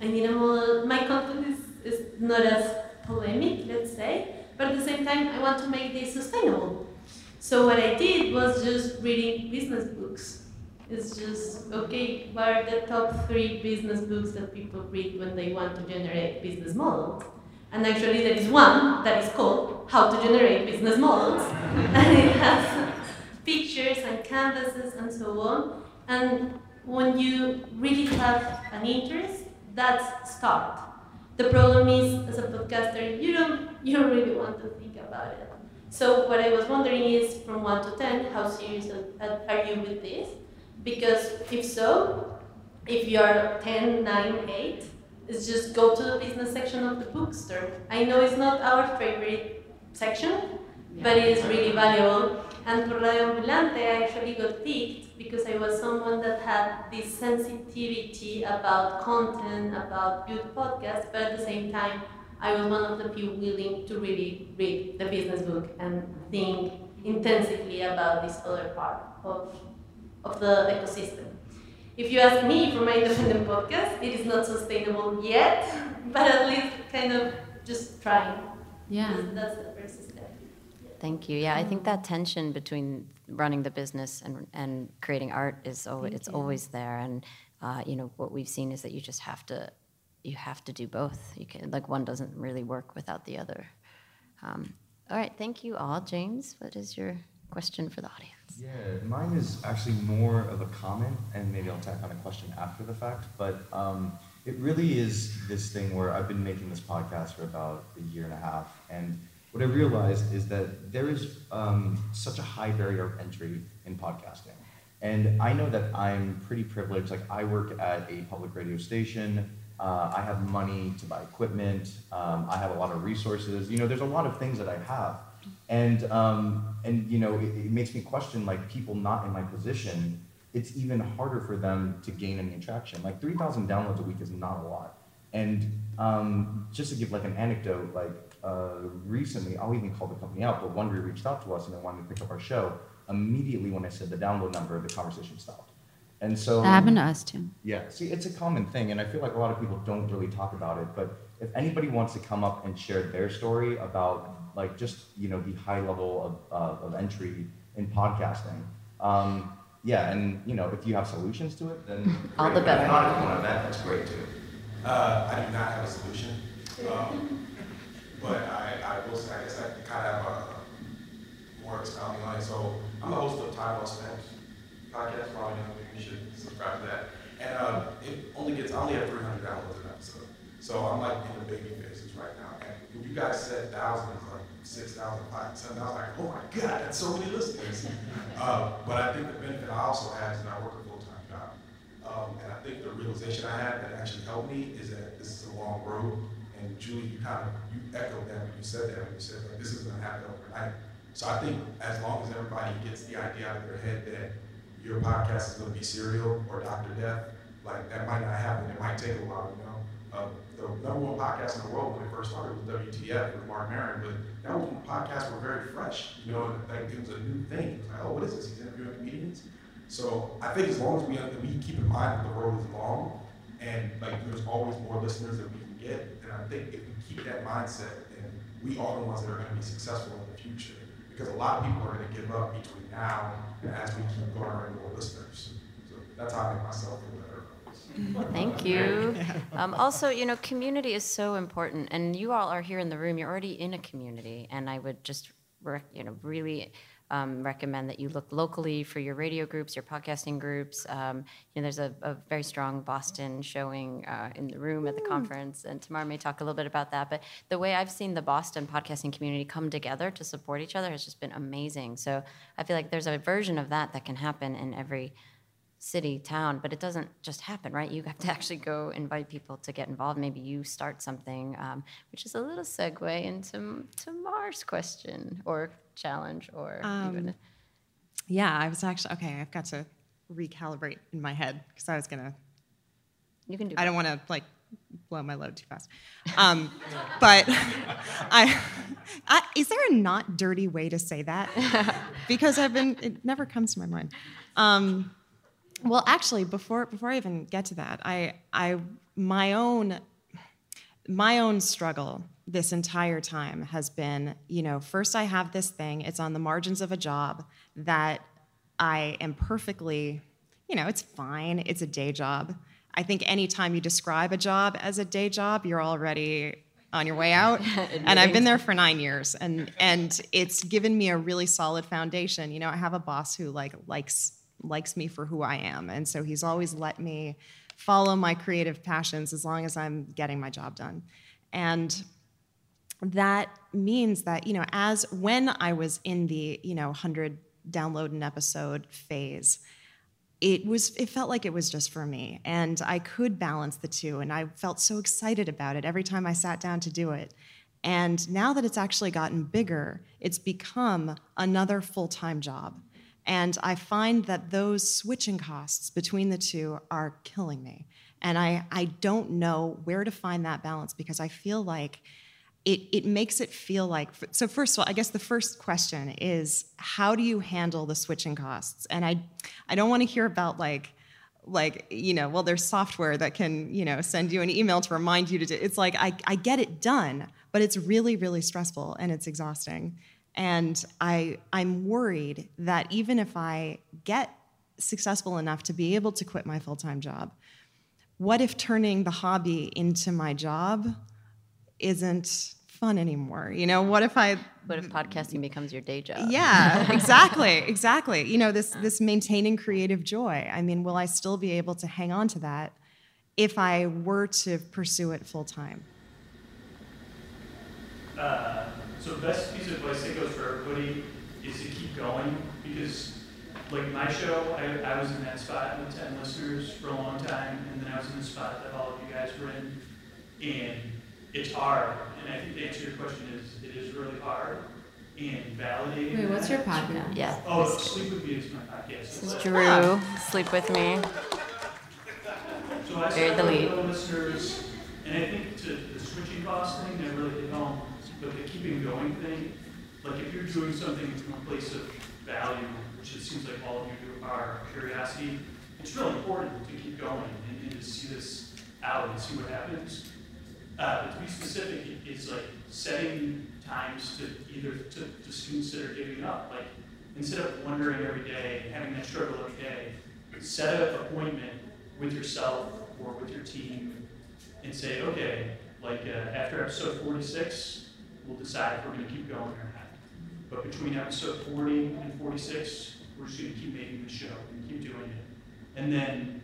I need a model. My content is, is not as polemic, let's say, but at the same time, I want to make this sustainable. So what I did was just reading business books. It's just okay. What are the top three business books that people read when they want to generate business models? And actually, there is one that is called "How to Generate Business Models," and it has pictures and canvases and so on. And when you really have an interest, that's start. The problem is, as a podcaster, you don't you don't really want to think about it. So what I was wondering is, from one to ten, how serious are you with this? Because if so, if you are 10, 9, 8, it's just go to the business section of the bookstore. I know it's not our favorite section, but it is really valuable. And for Radio Ambulante, I actually got picked because I was someone that had this sensitivity about content, about good podcasts, but at the same time, I was one of the few willing to really read the business book and think intensively about this other part of, of the ecosystem. If you ask me for my independent podcast, it is not sustainable yet, but at least kind of just trying. Yeah. That's, that's the first step. Thank you. Yeah, I think that tension between running the business and and creating art is always Thank it's you. always there. And uh, you know what we've seen is that you just have to you have to do both. You can like one doesn't really work without the other. Um, all right, thank you all. James, what is your question for the audience? Yeah, mine is actually more of a comment, and maybe I'll tack on a question after the fact. But um, it really is this thing where I've been making this podcast for about a year and a half, and what I realized is that there is um, such a high barrier of entry in podcasting. And I know that I'm pretty privileged. Like, I work at a public radio station. Uh, I have money to buy equipment. Um, I have a lot of resources. You know, there's a lot of things that I have. And, um, and you know, it, it makes me question, like, people not in my position, it's even harder for them to gain any attraction. Like, 3,000 downloads a week is not a lot. And um, just to give like an anecdote, like recently, I'll even call the company out, but Wondery reached out to us and they wanted to pick up our show. Immediately when I said the download number, the conversation stopped. And so That happened to us too. Yeah, see, it's a common thing, and I feel like a lot of people don't really talk about it. But if anybody wants to come up and share their story about like just you know the high level of, uh, of entry in podcasting, um, yeah, and you know if you have solutions to it, then All the great. better. If not, if you want to vent, that's great too. Uh, I do not have a solution, um, but I, I will say, I guess I kind of have a more expounding on it. So I'm the host of Time Well Spent podcast. Probably you should subscribe to that. And uh, it only gets, I only have 300 downloads an episode. So I'm like in the baby phases right now. And if you guys said thousands, like 6,000, 7,000. I was like, oh my God, that's so many listeners. uh, but I think the benefit I also have is that I work a full-time job. Um, and I think the realization I had that actually helped me is that this is a long road. And Julie, you kind of, you echoed that when you said that, when you said like, this is gonna happen overnight. So I think as long as everybody gets the idea out of their head that your podcast is gonna be Serial or Dr. Death, like that might not happen, it might take a while, you know? Um, the number one podcast in the world when it first started was WTF with Marc Maron, but that was when podcasts were very fresh, you know, like it was a new thing. It was like, oh, what is this? He's interviewing comedians? So I think as long as we, we keep in mind that the road is long and like there's always more listeners that we can get, and I think if we keep that mindset, and we are the ones that are going to be successful in the future, because a lot of people are going to give up between now and as we keep garnering more listeners. So that's how I make myself feel better. Thank you. Um, also, you know, community is so important, and you all are here in the room. You're already in a community, and I would just, rec- you know, really um, recommend that you look locally for your radio groups, your podcasting groups. Um, you know, there's a, a, very strong Boston showing uh, in the room at the conference, and Tamar may talk a little bit about that. But the way I've seen the Boston podcasting community come together to support each other has just been amazing. So I feel like there's a version of that that can happen in every city, town, but it doesn't just happen, right? You have to actually go invite people to get involved. Maybe you start something, um, which is a little segue into Tamar's question or challenge or Um, even. Yeah, I was actually okay. I've got to recalibrate in my head because I was gonna. You can do. I don't want to like blow my load too fast, um, but I, I. Is there a not dirty way to say that? Because I've been. It never comes to my mind. Um, well, actually, before before I even get to that, I I my own my own struggle this entire time has been, you know, first I have this thing, it's on the margins of a job that I am perfectly, you know, it's fine, it's a day job. I think anytime you describe a job as a day job, you're already on your way out. and I've been there for nine years and and it's given me a really solid foundation. You know, I have a boss who like likes likes me for who I am. And so he's always let me follow my creative passions as long as I'm getting my job done. And that means that, you know, as when I was in the, you know, 100 download an episode phase, it was it felt like it was just for me and I could balance the two and I felt so excited about it every time I sat down to do it. And now that it's actually gotten bigger, it's become another full-time job. And I find that those switching costs between the two are killing me. And I, I don't know where to find that balance because I feel like it, it makes it feel like so first of all i guess the first question is how do you handle the switching costs and i i don't want to hear about like like you know well there's software that can you know send you an email to remind you to do it's like i, I get it done but it's really really stressful and it's exhausting and i i'm worried that even if i get successful enough to be able to quit my full-time job what if turning the hobby into my job isn't fun anymore? You know what if i What if podcasting becomes your day job? yeah exactly exactly. You know this this maintaining creative joy. I mean will i still be able to hang on to that if i were to pursue it full time Uh, so the best piece of advice that goes for everybody is to keep going because like my show, I, I was in that spot with 10 listeners for a long time, and then I was in the spot that all of you guys were in. And it's hard. And I think the answer to your question is it is really hard. And validating. Wait, what's that- your podcast? Yeah. Oh, Sleep With Me is my podcast. This is Drew. Sleep with me. So I Buried the started lead. with listeners, and I think to the switching cost thing, that really hit home. But the keeping going thing, like if you're doing something from a place of value, which it seems like all of you are, curiosity, it's really important to keep going and, and to see this out and see what happens. Uh, but to be specific, it's like setting times to either to students that are giving up. Like instead of wondering every day and having that struggle every day, set an appointment with yourself or with your team and say, okay, like uh, after episode 46, we'll decide if we're going to keep going or not. But between episode 40 and 46, we're just going to keep making the show and keep doing it. And then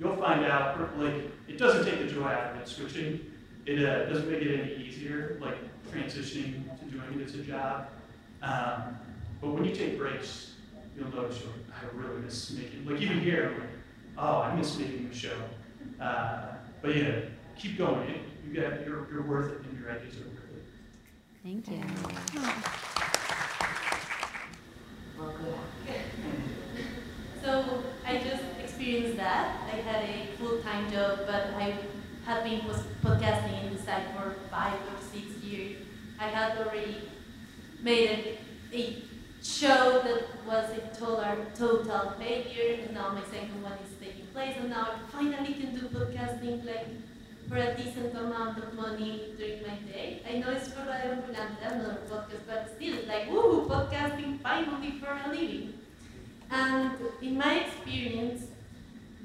you'll find out, like, it doesn't take the joy out of it switching. it uh, doesn't make it any easier, like transitioning to doing it as a job. Um, but when you take breaks, you'll notice you're I really miss making, like even here, like, oh, I miss making the show. Uh, but yeah, keep going. You got, you're, you're worth it, and your ideas are. Thank you. So I just experienced that. I had a full-time job, but I had been podcasting in the site for five or six years. I had already made a, a show that was a total, total failure, and now my second one is taking place, and now I finally can do podcasting like for a decent amount of money during my day. I know it's for I'm podcast, but still, like, woohoo, podcasting finally for a living. And in my experience,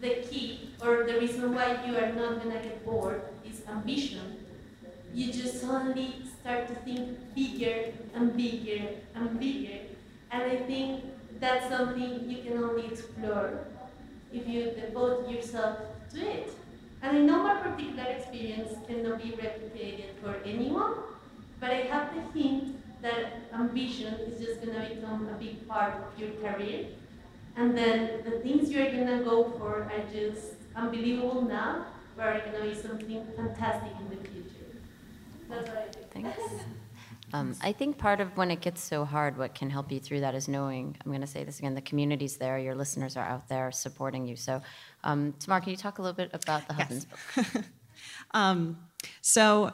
the key or the reason why you are not gonna get bored is ambition. You just suddenly start to think bigger and bigger and bigger. And I think that's something you can only explore if you devote yourself to it. And I know my particular experience cannot be replicated for anyone, but I have the hint that ambition is just gonna become a big part of your career. And then the things you're gonna go for are just unbelievable now, but are gonna be something fantastic in the future. That's what I do. Thanks. Um, I think part of when it gets so hard, what can help you through that is knowing, I'm going to say this again, the community's there, your listeners are out there supporting you. So, um, Tamar, can you talk a little bit about the Husbands book? Um, so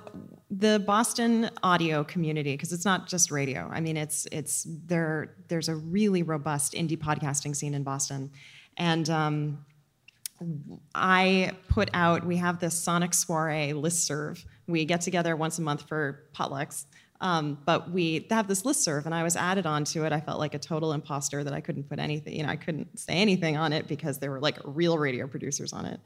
the Boston audio community, because it's not just radio. I mean, it's it's there. There's a really robust indie podcasting scene in Boston, and um, I put out. We have this Sonic Soiree listserv. We get together once a month for potlucks. Um, but we have this listserv, and I was added onto it. I felt like a total imposter that I couldn't put anything, you know, I couldn't say anything on it because there were like real radio producers on it.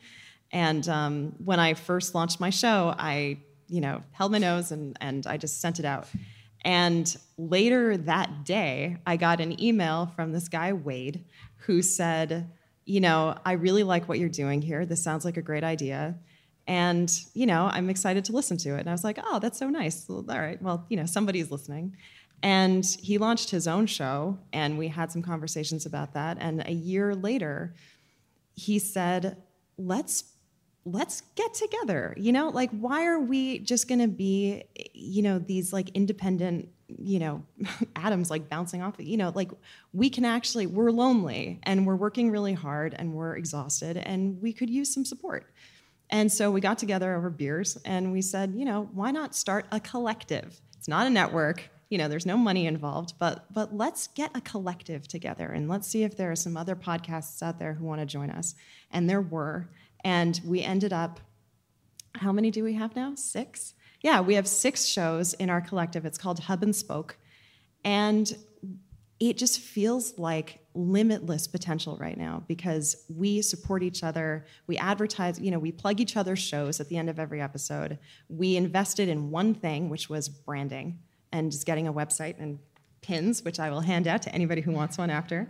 And um, when I first launched my show, I, you know, held my nose and, and I just sent it out. And later that day, I got an email from this guy, Wade, who said, you know, I really like what you're doing here. This sounds like a great idea. And, you know, I'm excited to listen to it. And I was like, oh, that's so nice. All right, well, you know, somebody's listening. And he launched his own show, and we had some conversations about that. And a year later, he said, let's let's get together you know like why are we just going to be you know these like independent you know atoms like bouncing off you know like we can actually we're lonely and we're working really hard and we're exhausted and we could use some support and so we got together over beers and we said you know why not start a collective it's not a network you know there's no money involved but but let's get a collective together and let's see if there are some other podcasts out there who want to join us and there were and we ended up, how many do we have now? Six? Yeah, we have six shows in our collective. It's called Hub and Spoke. And it just feels like limitless potential right now because we support each other. We advertise, you know, we plug each other's shows at the end of every episode. We invested in one thing, which was branding and just getting a website and pins, which I will hand out to anybody who wants one after.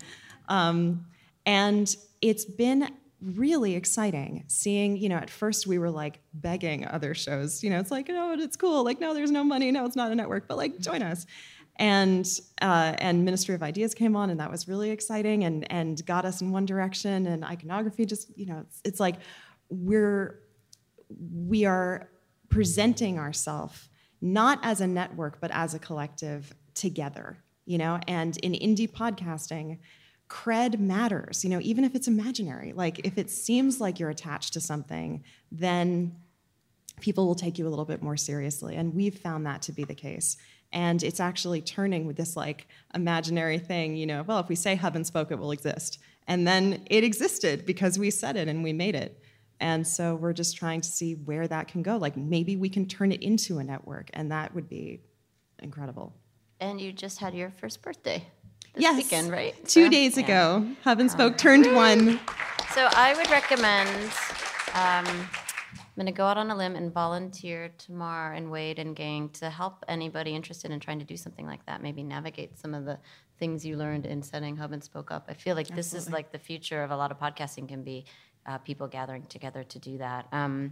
Um, and it's been really exciting seeing you know at first we were like begging other shows you know it's like no it's cool like no there's no money no it's not a network but like join us and uh, and ministry of ideas came on and that was really exciting and and got us in one direction and iconography just you know it's, it's like we're we are presenting ourselves not as a network but as a collective together you know and in indie podcasting cred matters, you know, even if it's imaginary. Like if it seems like you're attached to something, then people will take you a little bit more seriously. And we've found that to be the case. And it's actually turning with this like imaginary thing, you know, well, if we say hub and spoke, it will exist. And then it existed because we said it and we made it. And so we're just trying to see where that can go. Like maybe we can turn it into a network, and that would be incredible. And you just had your first birthday this yes. weekend, right? Two So, days yeah. ago, Hub and Spoke turned one. So I would recommend. Um, I'm going to go out on a limb and volunteer Tamar and Wade and gang to help anybody interested in trying to do something like that. Maybe navigate some of the things you learned in setting Hub and Spoke up. I feel like this is like the future of a lot of podcasting can be uh, people gathering together to do that. Um,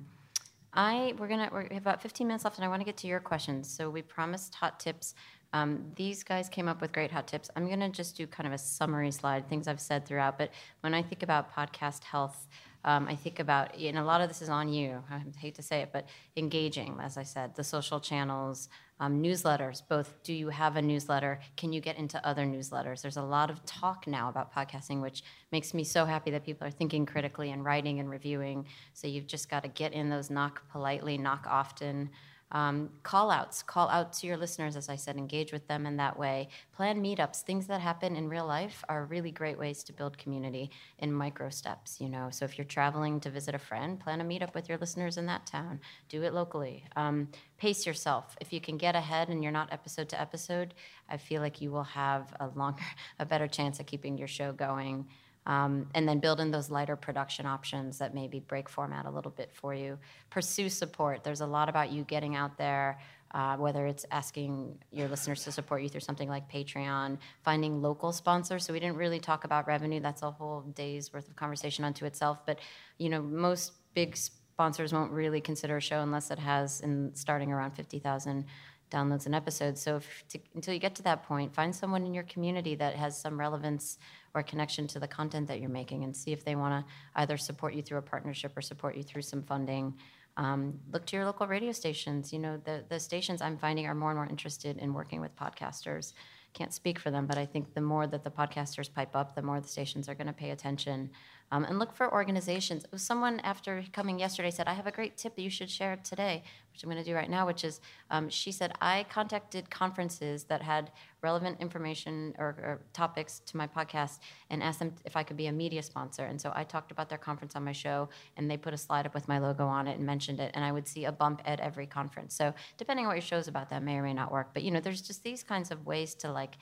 I we're gonna we have about 15 minutes left, and I want to get to your questions. So we promised hot tips. Um, these guys came up with great hot tips. I'm gonna just do kind of a summary slide, things I've said throughout. But when I think about podcast health, um, I think about, and a lot of this is on you. I hate to say it, but engaging, as I said, the social channels, um, newsletters. Both, do you have a newsletter? Can you get into other newsletters? There's a lot of talk now about podcasting, which makes me so happy that people are thinking critically and writing and reviewing. So you've just got to get in those knock politely, knock often. Um, call outs, call out to your listeners, as I said, engage with them in that way. Plan meetups, things that happen in real life are really great ways to build community in micro steps, you know. So if you're traveling to visit a friend, plan a meetup with your listeners in that town. Do it locally. Um, pace yourself. If you can get ahead and you're not episode to episode, I feel like you will have a longer, a better chance of keeping your show going. Um, and then build in those lighter production options that maybe break format a little bit for you. Pursue support. There's a lot about you getting out there, uh, whether it's asking your listeners to support you through something like Patreon, finding local sponsors. So we didn't really talk about revenue. That's a whole day's worth of conversation unto itself. But you know, most big sponsors won't really consider a show unless it has in starting around fifty thousand downloads an episode. So if, to, until you get to that point, find someone in your community that has some relevance or a connection to the content that you're making and see if they want to either support you through a partnership or support you through some funding. Um, look to your local radio stations. You know, the, the stations I'm finding are more and more interested in working with podcasters. Can't speak for them, but I think the more that the podcasters pipe up, the more the stations are going to pay attention. Um, and look for organizations. Someone after coming yesterday said, I have a great tip that you should share today, which I'm going to do right now, which is um, she said, I contacted conferences that had relevant information or, or, topics to my podcast and asked them if I could be a media sponsor. And so I talked about their conference on my show, and they put a slide up with my logo on it and mentioned it. And I would see a bump at every conference. So depending on what your show is about, that may or may not work. But you know, there's just these kinds of ways to like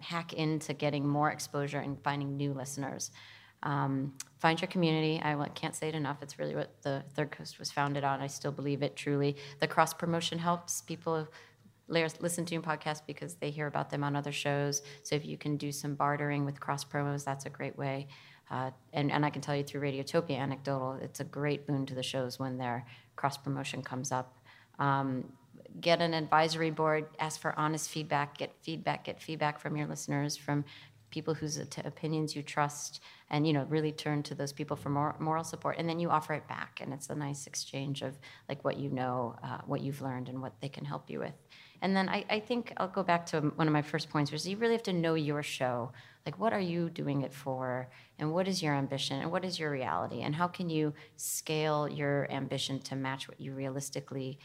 hack into getting more exposure and finding new listeners. Um, find your community. I can't say it enough. It's really what the Third Coast was founded on. I still believe it truly. The cross promotion helps people listen to your podcast because they hear about them on other shows. So if you can do some bartering with cross promos, that's a great way. Uh, and, and I can tell you through Radiotopia anecdotal, it's a great boon to the shows when their cross promotion comes up. Um, get an advisory board, ask for honest feedback, get feedback, get feedback from your listeners, from people whose opinions you trust and you know really turn to those people for more moral support. And then you offer it back and it's a nice exchange of like what you know uh, what you've learned and what they can help you with. And then I, I think i'll go back to one of my first points which is you really have to know your show. Like what are you doing it for? And what is your ambition? And what is your reality? And how can you scale your ambition to match what you realistically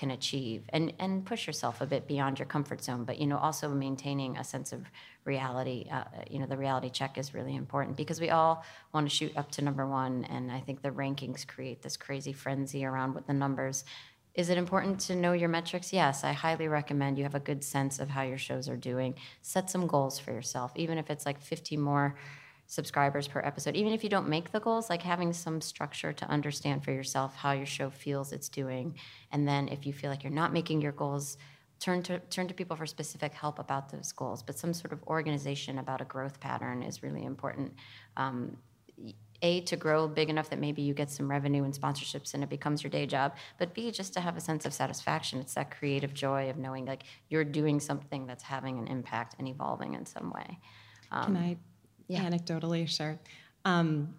can achieve. And and push yourself a bit beyond your comfort zone but you know also maintaining a sense of reality uh, you know the reality check is really important because we all want to shoot up to number one. And i think the rankings create this crazy frenzy around what the numbers is it important to know your metrics? Yes i highly recommend you have a good sense of how your shows are doing. Set some goals for yourself even if it's like 50 more subscribers per episode. Even if you don't make the goals, like having some structure to understand for yourself how your show feels it's doing. And then if you feel like you're not making your goals, turn to turn to people for specific help about those goals. But some sort of organization about a growth pattern is really important. Um, a to grow big enough that maybe you get some revenue and sponsorships and it becomes your day job but b just to have a sense of satisfaction it's that creative joy of knowing like you're doing something that's having an impact and evolving in some way um, can i yeah. anecdotally share. Um,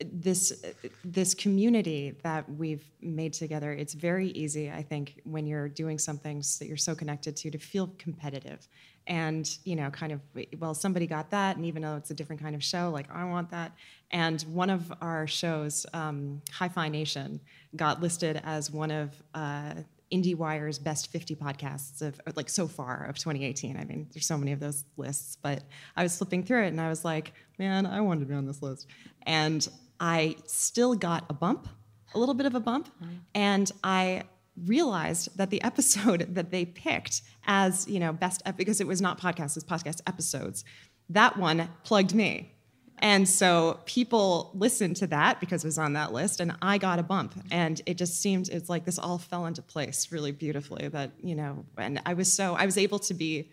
this this community that we've made together it's very easy i think when you're doing something that you're so connected to to feel competitive and you know kind of well somebody got that and even though it's a different kind of show like i want that and one of our shows um, Hi-Phi Nation got listed as one of uh, IndieWire's best 50 podcasts of like so far of 2018. I mean, there's so many of those lists, but I was flipping through it and I was like, man, I wanted to be on this list. And I still got a bump, a little bit of a bump, mm-hmm. and I realized that the episode that they picked as, you know, best because it was not podcasts, it's podcast episodes. That one plugged me and so people listened to that because it was on that list, and I got a bump. And it just seemed it's like this all fell into place really beautifully. That you know, and I was so I was able to be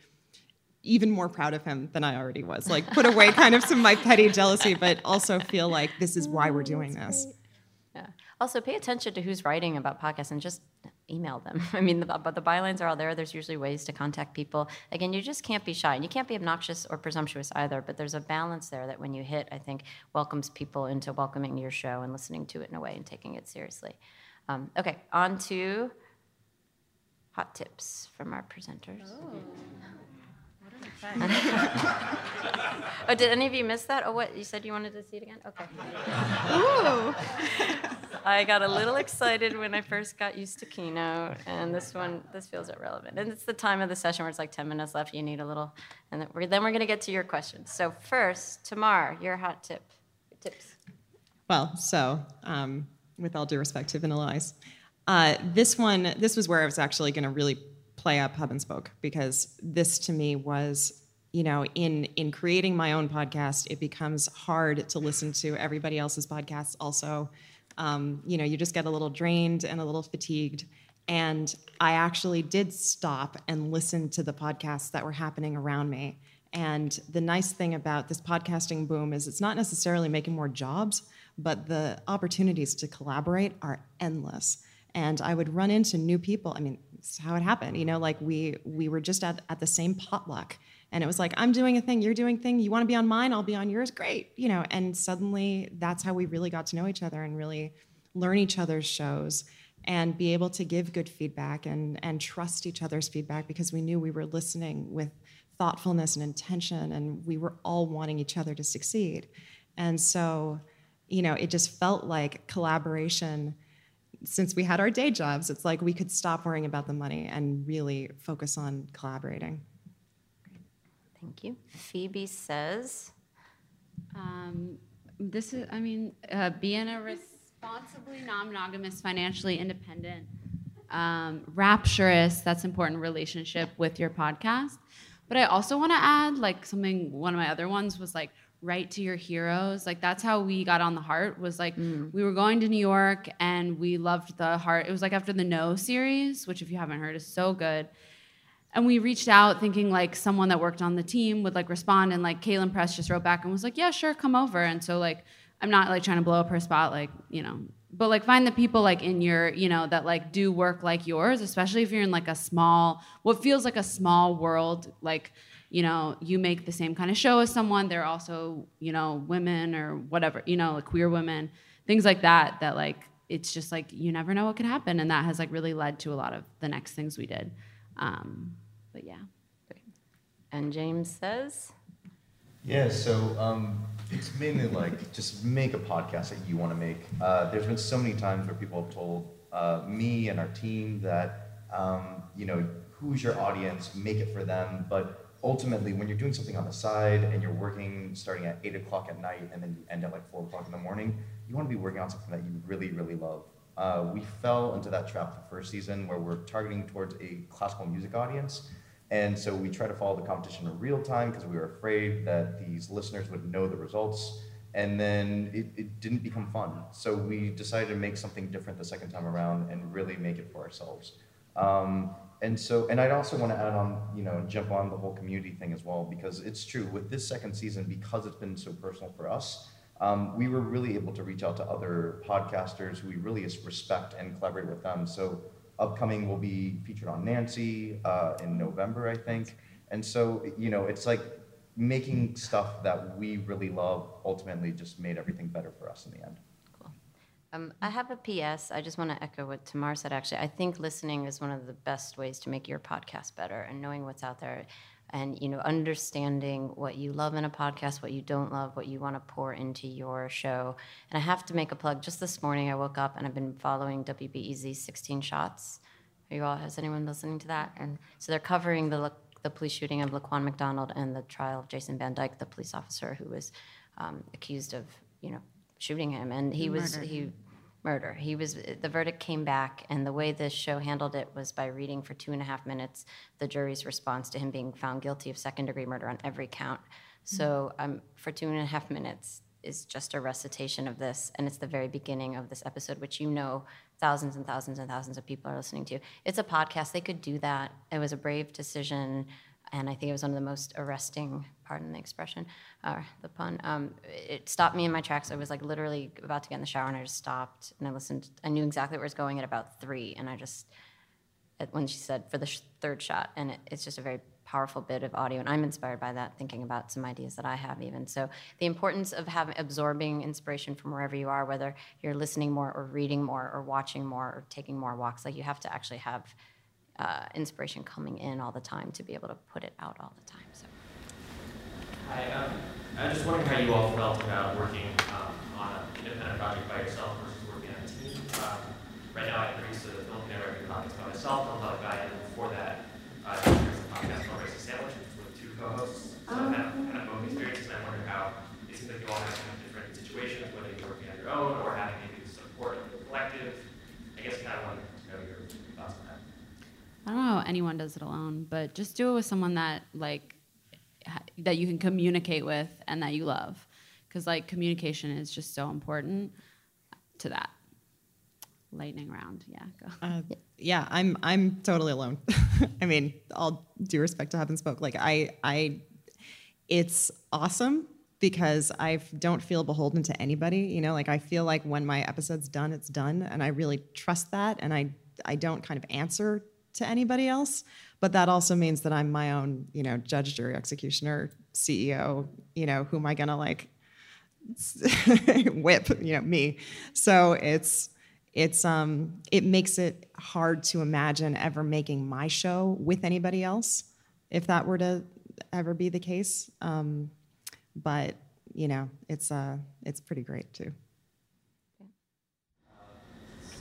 even more proud of him than I already was. Like put away kind of some of my petty jealousy, but also feel like this is why we're oh, doing this. Yeah. Also, pay attention to who's writing about podcasts and just email them. I mean, the, but the bylines are all there. There's usually ways to contact people. Again, you just can't be shy, and you can't be obnoxious or presumptuous either. But there's a balance there that when you hit, I think welcomes people into welcoming your show and listening to it in a way and taking it seriously. Um, okay, on to hot tips from our presenters. oh, did any of you miss that? Oh, what? You said you wanted to see it again? Okay. Ooh. I got a little excited when I first got used to Keynote, and this one, this feels irrelevant. And it's the time of the session where it's like 10 minutes left. You need a little, and then we're, then we're going to get to your questions. So first, Tamar, your hot tip, tips. Well, so um, with all due respect to Vanilla Ice, uh, this one, this was where I was actually going to really play up Hub and Spoke because this to me was, you know, in in creating my own podcast, it becomes hard to listen to everybody else's podcasts. Also, um, you know, you just get a little drained and a little fatigued. And I actually did stop and listen to the podcasts that were happening around me. And the nice thing about this podcasting boom is it's not necessarily making more jobs, but the opportunities to collaborate are endless. And I would run into new people. I mean, how it happened. You know, like we we were just at, at the same potluck. And it was like, I'm doing a thing, you're doing a thing, you want to be on mine, I'll be on yours, great. You know, and suddenly that's how we really got to know each other and really learn each other's shows and be able to give good feedback and and trust each other's feedback because we knew we were listening with thoughtfulness and intention and we were all wanting each other to succeed. And so, you know, it just felt like collaboration since we had our day jobs, it's like we could stop worrying about the money and really focus on collaborating. Thank you. Phoebe says, um, "This is, I mean, uh, being a responsibly non-monogamous, financially independent, um, rapturous. That's important relationship with your podcast." But I also want to add, like something. One of my other ones was like write to your heroes. Like that's how we got on the heart was like mm. we were going to new york and we loved the heart. It was like after the no series which if you haven't heard is so good. And we reached out thinking like someone that worked on the team would like respond. And like Kaitlin Prest just wrote back and was like yeah sure come over. And so like I'm not like trying to blow up her spot like you know. But like find the people like in your you know that like do work like yours especially if you're in like a small what feels like a small world like you know, you make the same kind of show as someone. They're also, you know, women or whatever, you know, like queer women, things like that, that like, it's just like, you never know what could happen. And that has like really led to a lot of the next things we did. Um, but yeah. And James says? Yeah, so um, it's mainly like just make a podcast that you want to make. Uh, there's been so many times where people have told uh, me and our team that, um, you know, who's your audience, make it for them. But ultimately, when you're doing something on the side and you're working starting at eight o'clock at night and then you end at like four o'clock in the morning, you want to be working on something that you really, really love. Uh, we fell into that trap the first season where we're targeting towards a classical music audience. And so we try to follow the competition in real time because we were afraid that these listeners would know the results. And then it, it didn't become fun. So we decided to make something different the second time around and really make it for ourselves. Um, and so, and I'd also want to add on, you know, jump on the whole community thing as well, because it's true with this second season, because it's been so personal for us, um, we were really able to reach out to other podcasters who we really respect and collaborate with them. So, upcoming will be featured on Nancy uh, in November, I think. And so, you know, it's like making stuff that we really love ultimately just made everything better for us in the end. Um, I have a PS. I just want to echo what Tamar said. Actually, I think listening is one of the best ways to make your podcast better, and knowing what's out there, and you know, understanding what you love in a podcast, what you don't love, what you want to pour into your show. And I have to make a plug. Just this morning, I woke up and I've been following WBEZ 16 Shots. Are you all? Has anyone listening to that? And so they're covering the the police shooting of Laquan McDonald and the trial of Jason Van Dyke, the police officer who was um, accused of, you know, shooting him, and he, he was he murder. He was the verdict came back, and the way this show handled it was by reading for two and a half minutes the jury's response to him being found guilty of second degree murder on every count. Mm-hmm. So um, for two and a half minutes is just a recitation of this, and it's the very beginning of this episode, which you know thousands and thousands and thousands of people are listening to. It's a podcast; they could do that. It was a brave decision and I think it was one of the most arresting, pardon the expression, or the pun. Um, it stopped me in my tracks. I was like literally about to get in the shower, and I just stopped and I listened. I knew exactly where it was going at about three, and I just when she said for the sh- third shot, and it, it's just a very powerful bit of audio, and I'm inspired by that, thinking about some ideas that I have even. So the importance of having absorbing inspiration from wherever you are, whether you're listening more or reading more or watching more or taking more walks, like you have to actually have uh, inspiration coming in all the time to be able to put it out all the time. So. Hi, um, I was just wondering how you all felt about working um, on an independent project by yourself versus working on a team. Um, right now, I produce a Filipino American podcast by myself, and a lot of guy, and before that, uh, there's a podcast called Race Sandwich with two co-hosts. So I have kind of both experiences, and I wonder how it seems like you all have kind of different situations, whether you're working on your own or having maybe support of the collective. I guess kind of wanted to know your thoughts on that. I don't know how anyone does it alone, but just do it with someone that like ha- that you can communicate with and that you love, because like communication is just so important to that. Lightning round, yeah, go. Uh, yeah, I'm I'm totally alone. I mean, all due respect to and Spoke, like I I, it's awesome because I don't feel beholden to anybody. You know, like I feel like when my episode's done, it's done, and I really trust that, and I I don't kind of answer to anybody else. But that also means that I'm my own, you know, judge, jury, executioner, CEO. You know, who am I gonna like whip? You know, me. So it's it's um it makes it hard to imagine ever making my show with anybody else if that were to ever be the case. Um, but you know, it's uh it's pretty great too.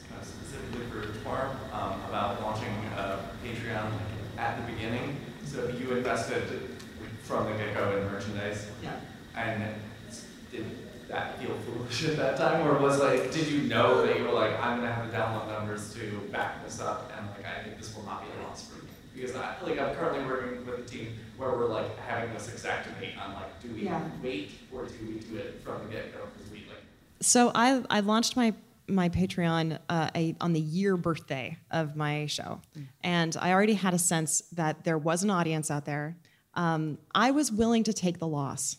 kind of specifically for Twarm um, about launching Patreon at the beginning. So you invested from the get-go in merchandise. Yeah. And did that feel foolish at that time, or was like, did you know that you were like, I'm gonna have the download numbers to back this up, and like I think this will not be a loss for me because I like I'm currently working with a team where we're like having this exact debate on like, do we Yeah. wait or do we do it from the get-go because we like So I I launched my my Patreon uh, a, on the year birthday of my show, and I already had a sense that there was an audience out there. Um, I was willing to take the loss.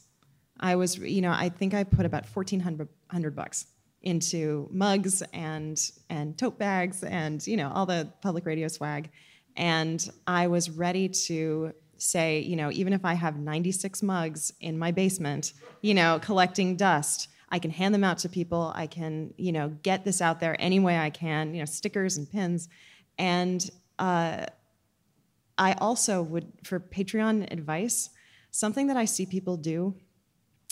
I was, you know, I think I put about fourteen hundred bucks into mugs and and tote bags and you know all the public radio swag, and I was ready to say, you know, even if I have ninety six mugs in my basement, you know, collecting dust. I can hand them out to people. I can, you know, get this out there any way I can, you know, stickers and pins. And uh, I also would, for Patreon advice, something that I see people do,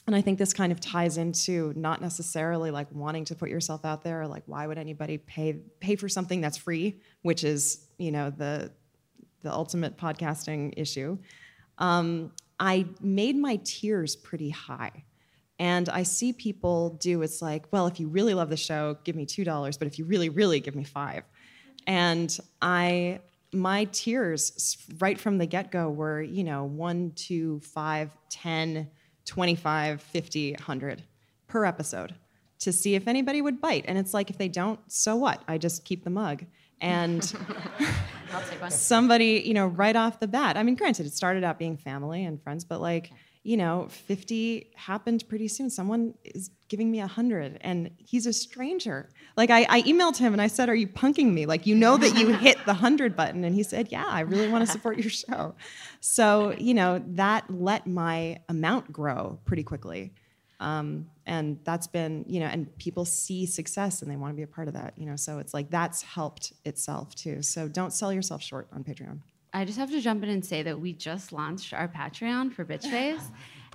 and I think this kind of ties into not necessarily like wanting to put yourself out there, or like why would anybody pay pay for something that's free, which is, you know, the the ultimate podcasting issue. Um, I made my tiers pretty high. And I see people do it's like, well, if you really love the show, give me $2, but if you really, really, give me five. And I, my tiers s- right from the get go were, you know, one, two, five, 10, 25, 50, 100 per episode to see if anybody would bite. And it's like, if they don't, so what? I just keep the mug. And I'll take one. somebody, you know, right off the bat. I mean, granted, it started out being family and friends, but like, you know, 50 happened pretty soon. Someone is giving me 100 and he's a stranger. Like, I, I emailed him and I said, Are you punking me? Like, you know that you hit the 100 button. And he said, Yeah, I really want to support your show. So, you know, that let my amount grow pretty quickly. Um, and that's been, you know, and people see success and they want to be a part of that, you know. So it's like that's helped itself too. So don't sell yourself short on Patreon. I just have to jump in and say that we just launched our Patreon for Bitch Face.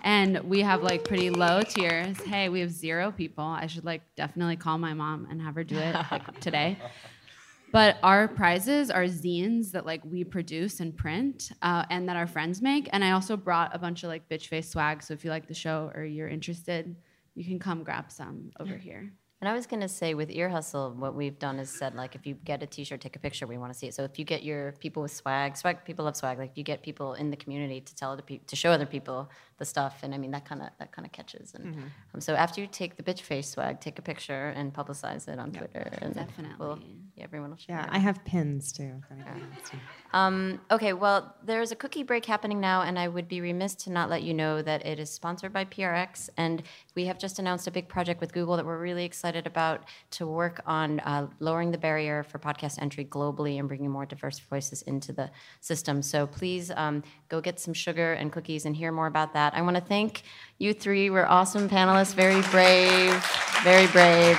And we have like pretty low tiers. Hey, we have zero people. I should like definitely call my mom and have her do it like today. But our prizes are zines that like we produce and print, uh, and that our friends make. And I also brought a bunch of like bitch face swag. So if you like the show or you're interested, you can come grab some over here. And I was gonna say with Ear Hustle, what we've done is said like if you get a T-shirt, take a picture. We want to see it. So if you get your people with swag, swag people love swag. Like you get people in the community to tell other people to show other people the stuff, and I mean that kind of that kind of catches. And Mhm. um, so after you take the bitch face swag, take a picture and publicize it on Twitter. And definitely. We'll Yeah, everyone will Yeah, I have pins too. if anyone wants to. Um, okay, well, there's a cookie break happening now, and I would be remiss to not let you know that it is sponsored by PRX, and we have just announced a big project with Google that we're really excited about to work on uh, lowering the barrier for podcast entry globally and bringing more diverse voices into the system. So please um, go get some sugar and cookies and hear more about that. I want to thank you three. We're awesome panelists, very brave, very brave.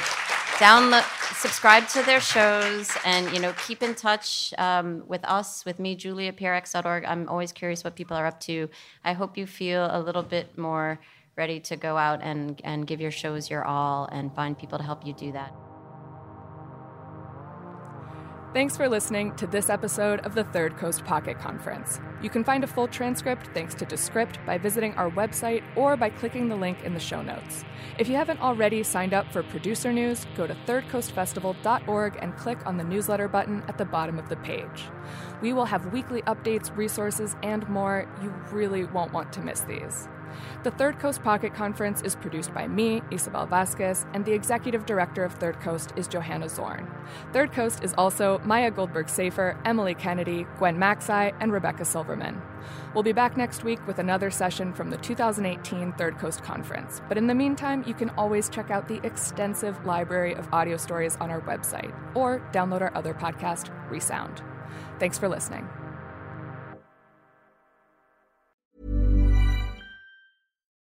Download subscribe to their shows and you know keep in touch um, with us with me julie prx.org i'm always curious what people are up to. I hope you feel a little bit more ready to go out and, and give your shows your all and find people to help you do that Thanks for listening to this episode of the Third Coast Pocket Conference. You can find a full transcript thanks to Descript by visiting our website or by clicking the link in the show notes. If you haven't already signed up for producer news, go to thirdcoastfestival.org and click on the newsletter button at the bottom of the page. We will have weekly updates, resources, and more. You really won't want to miss these. The Third Coast Pocket Conference is produced by me, Isabel Vasquez, and the executive director of Third Coast is Johanna Zorn. Third Coast is also Maya Goldberg Safir, Emily Kennedy, Gwen Macsai, and Rebecca Silverman. We'll be back next week with another session from the 2018 Third Coast Conference. But in the meantime, you can always check out the extensive library of audio stories on our website or download our other podcast, Resound. Thanks for listening.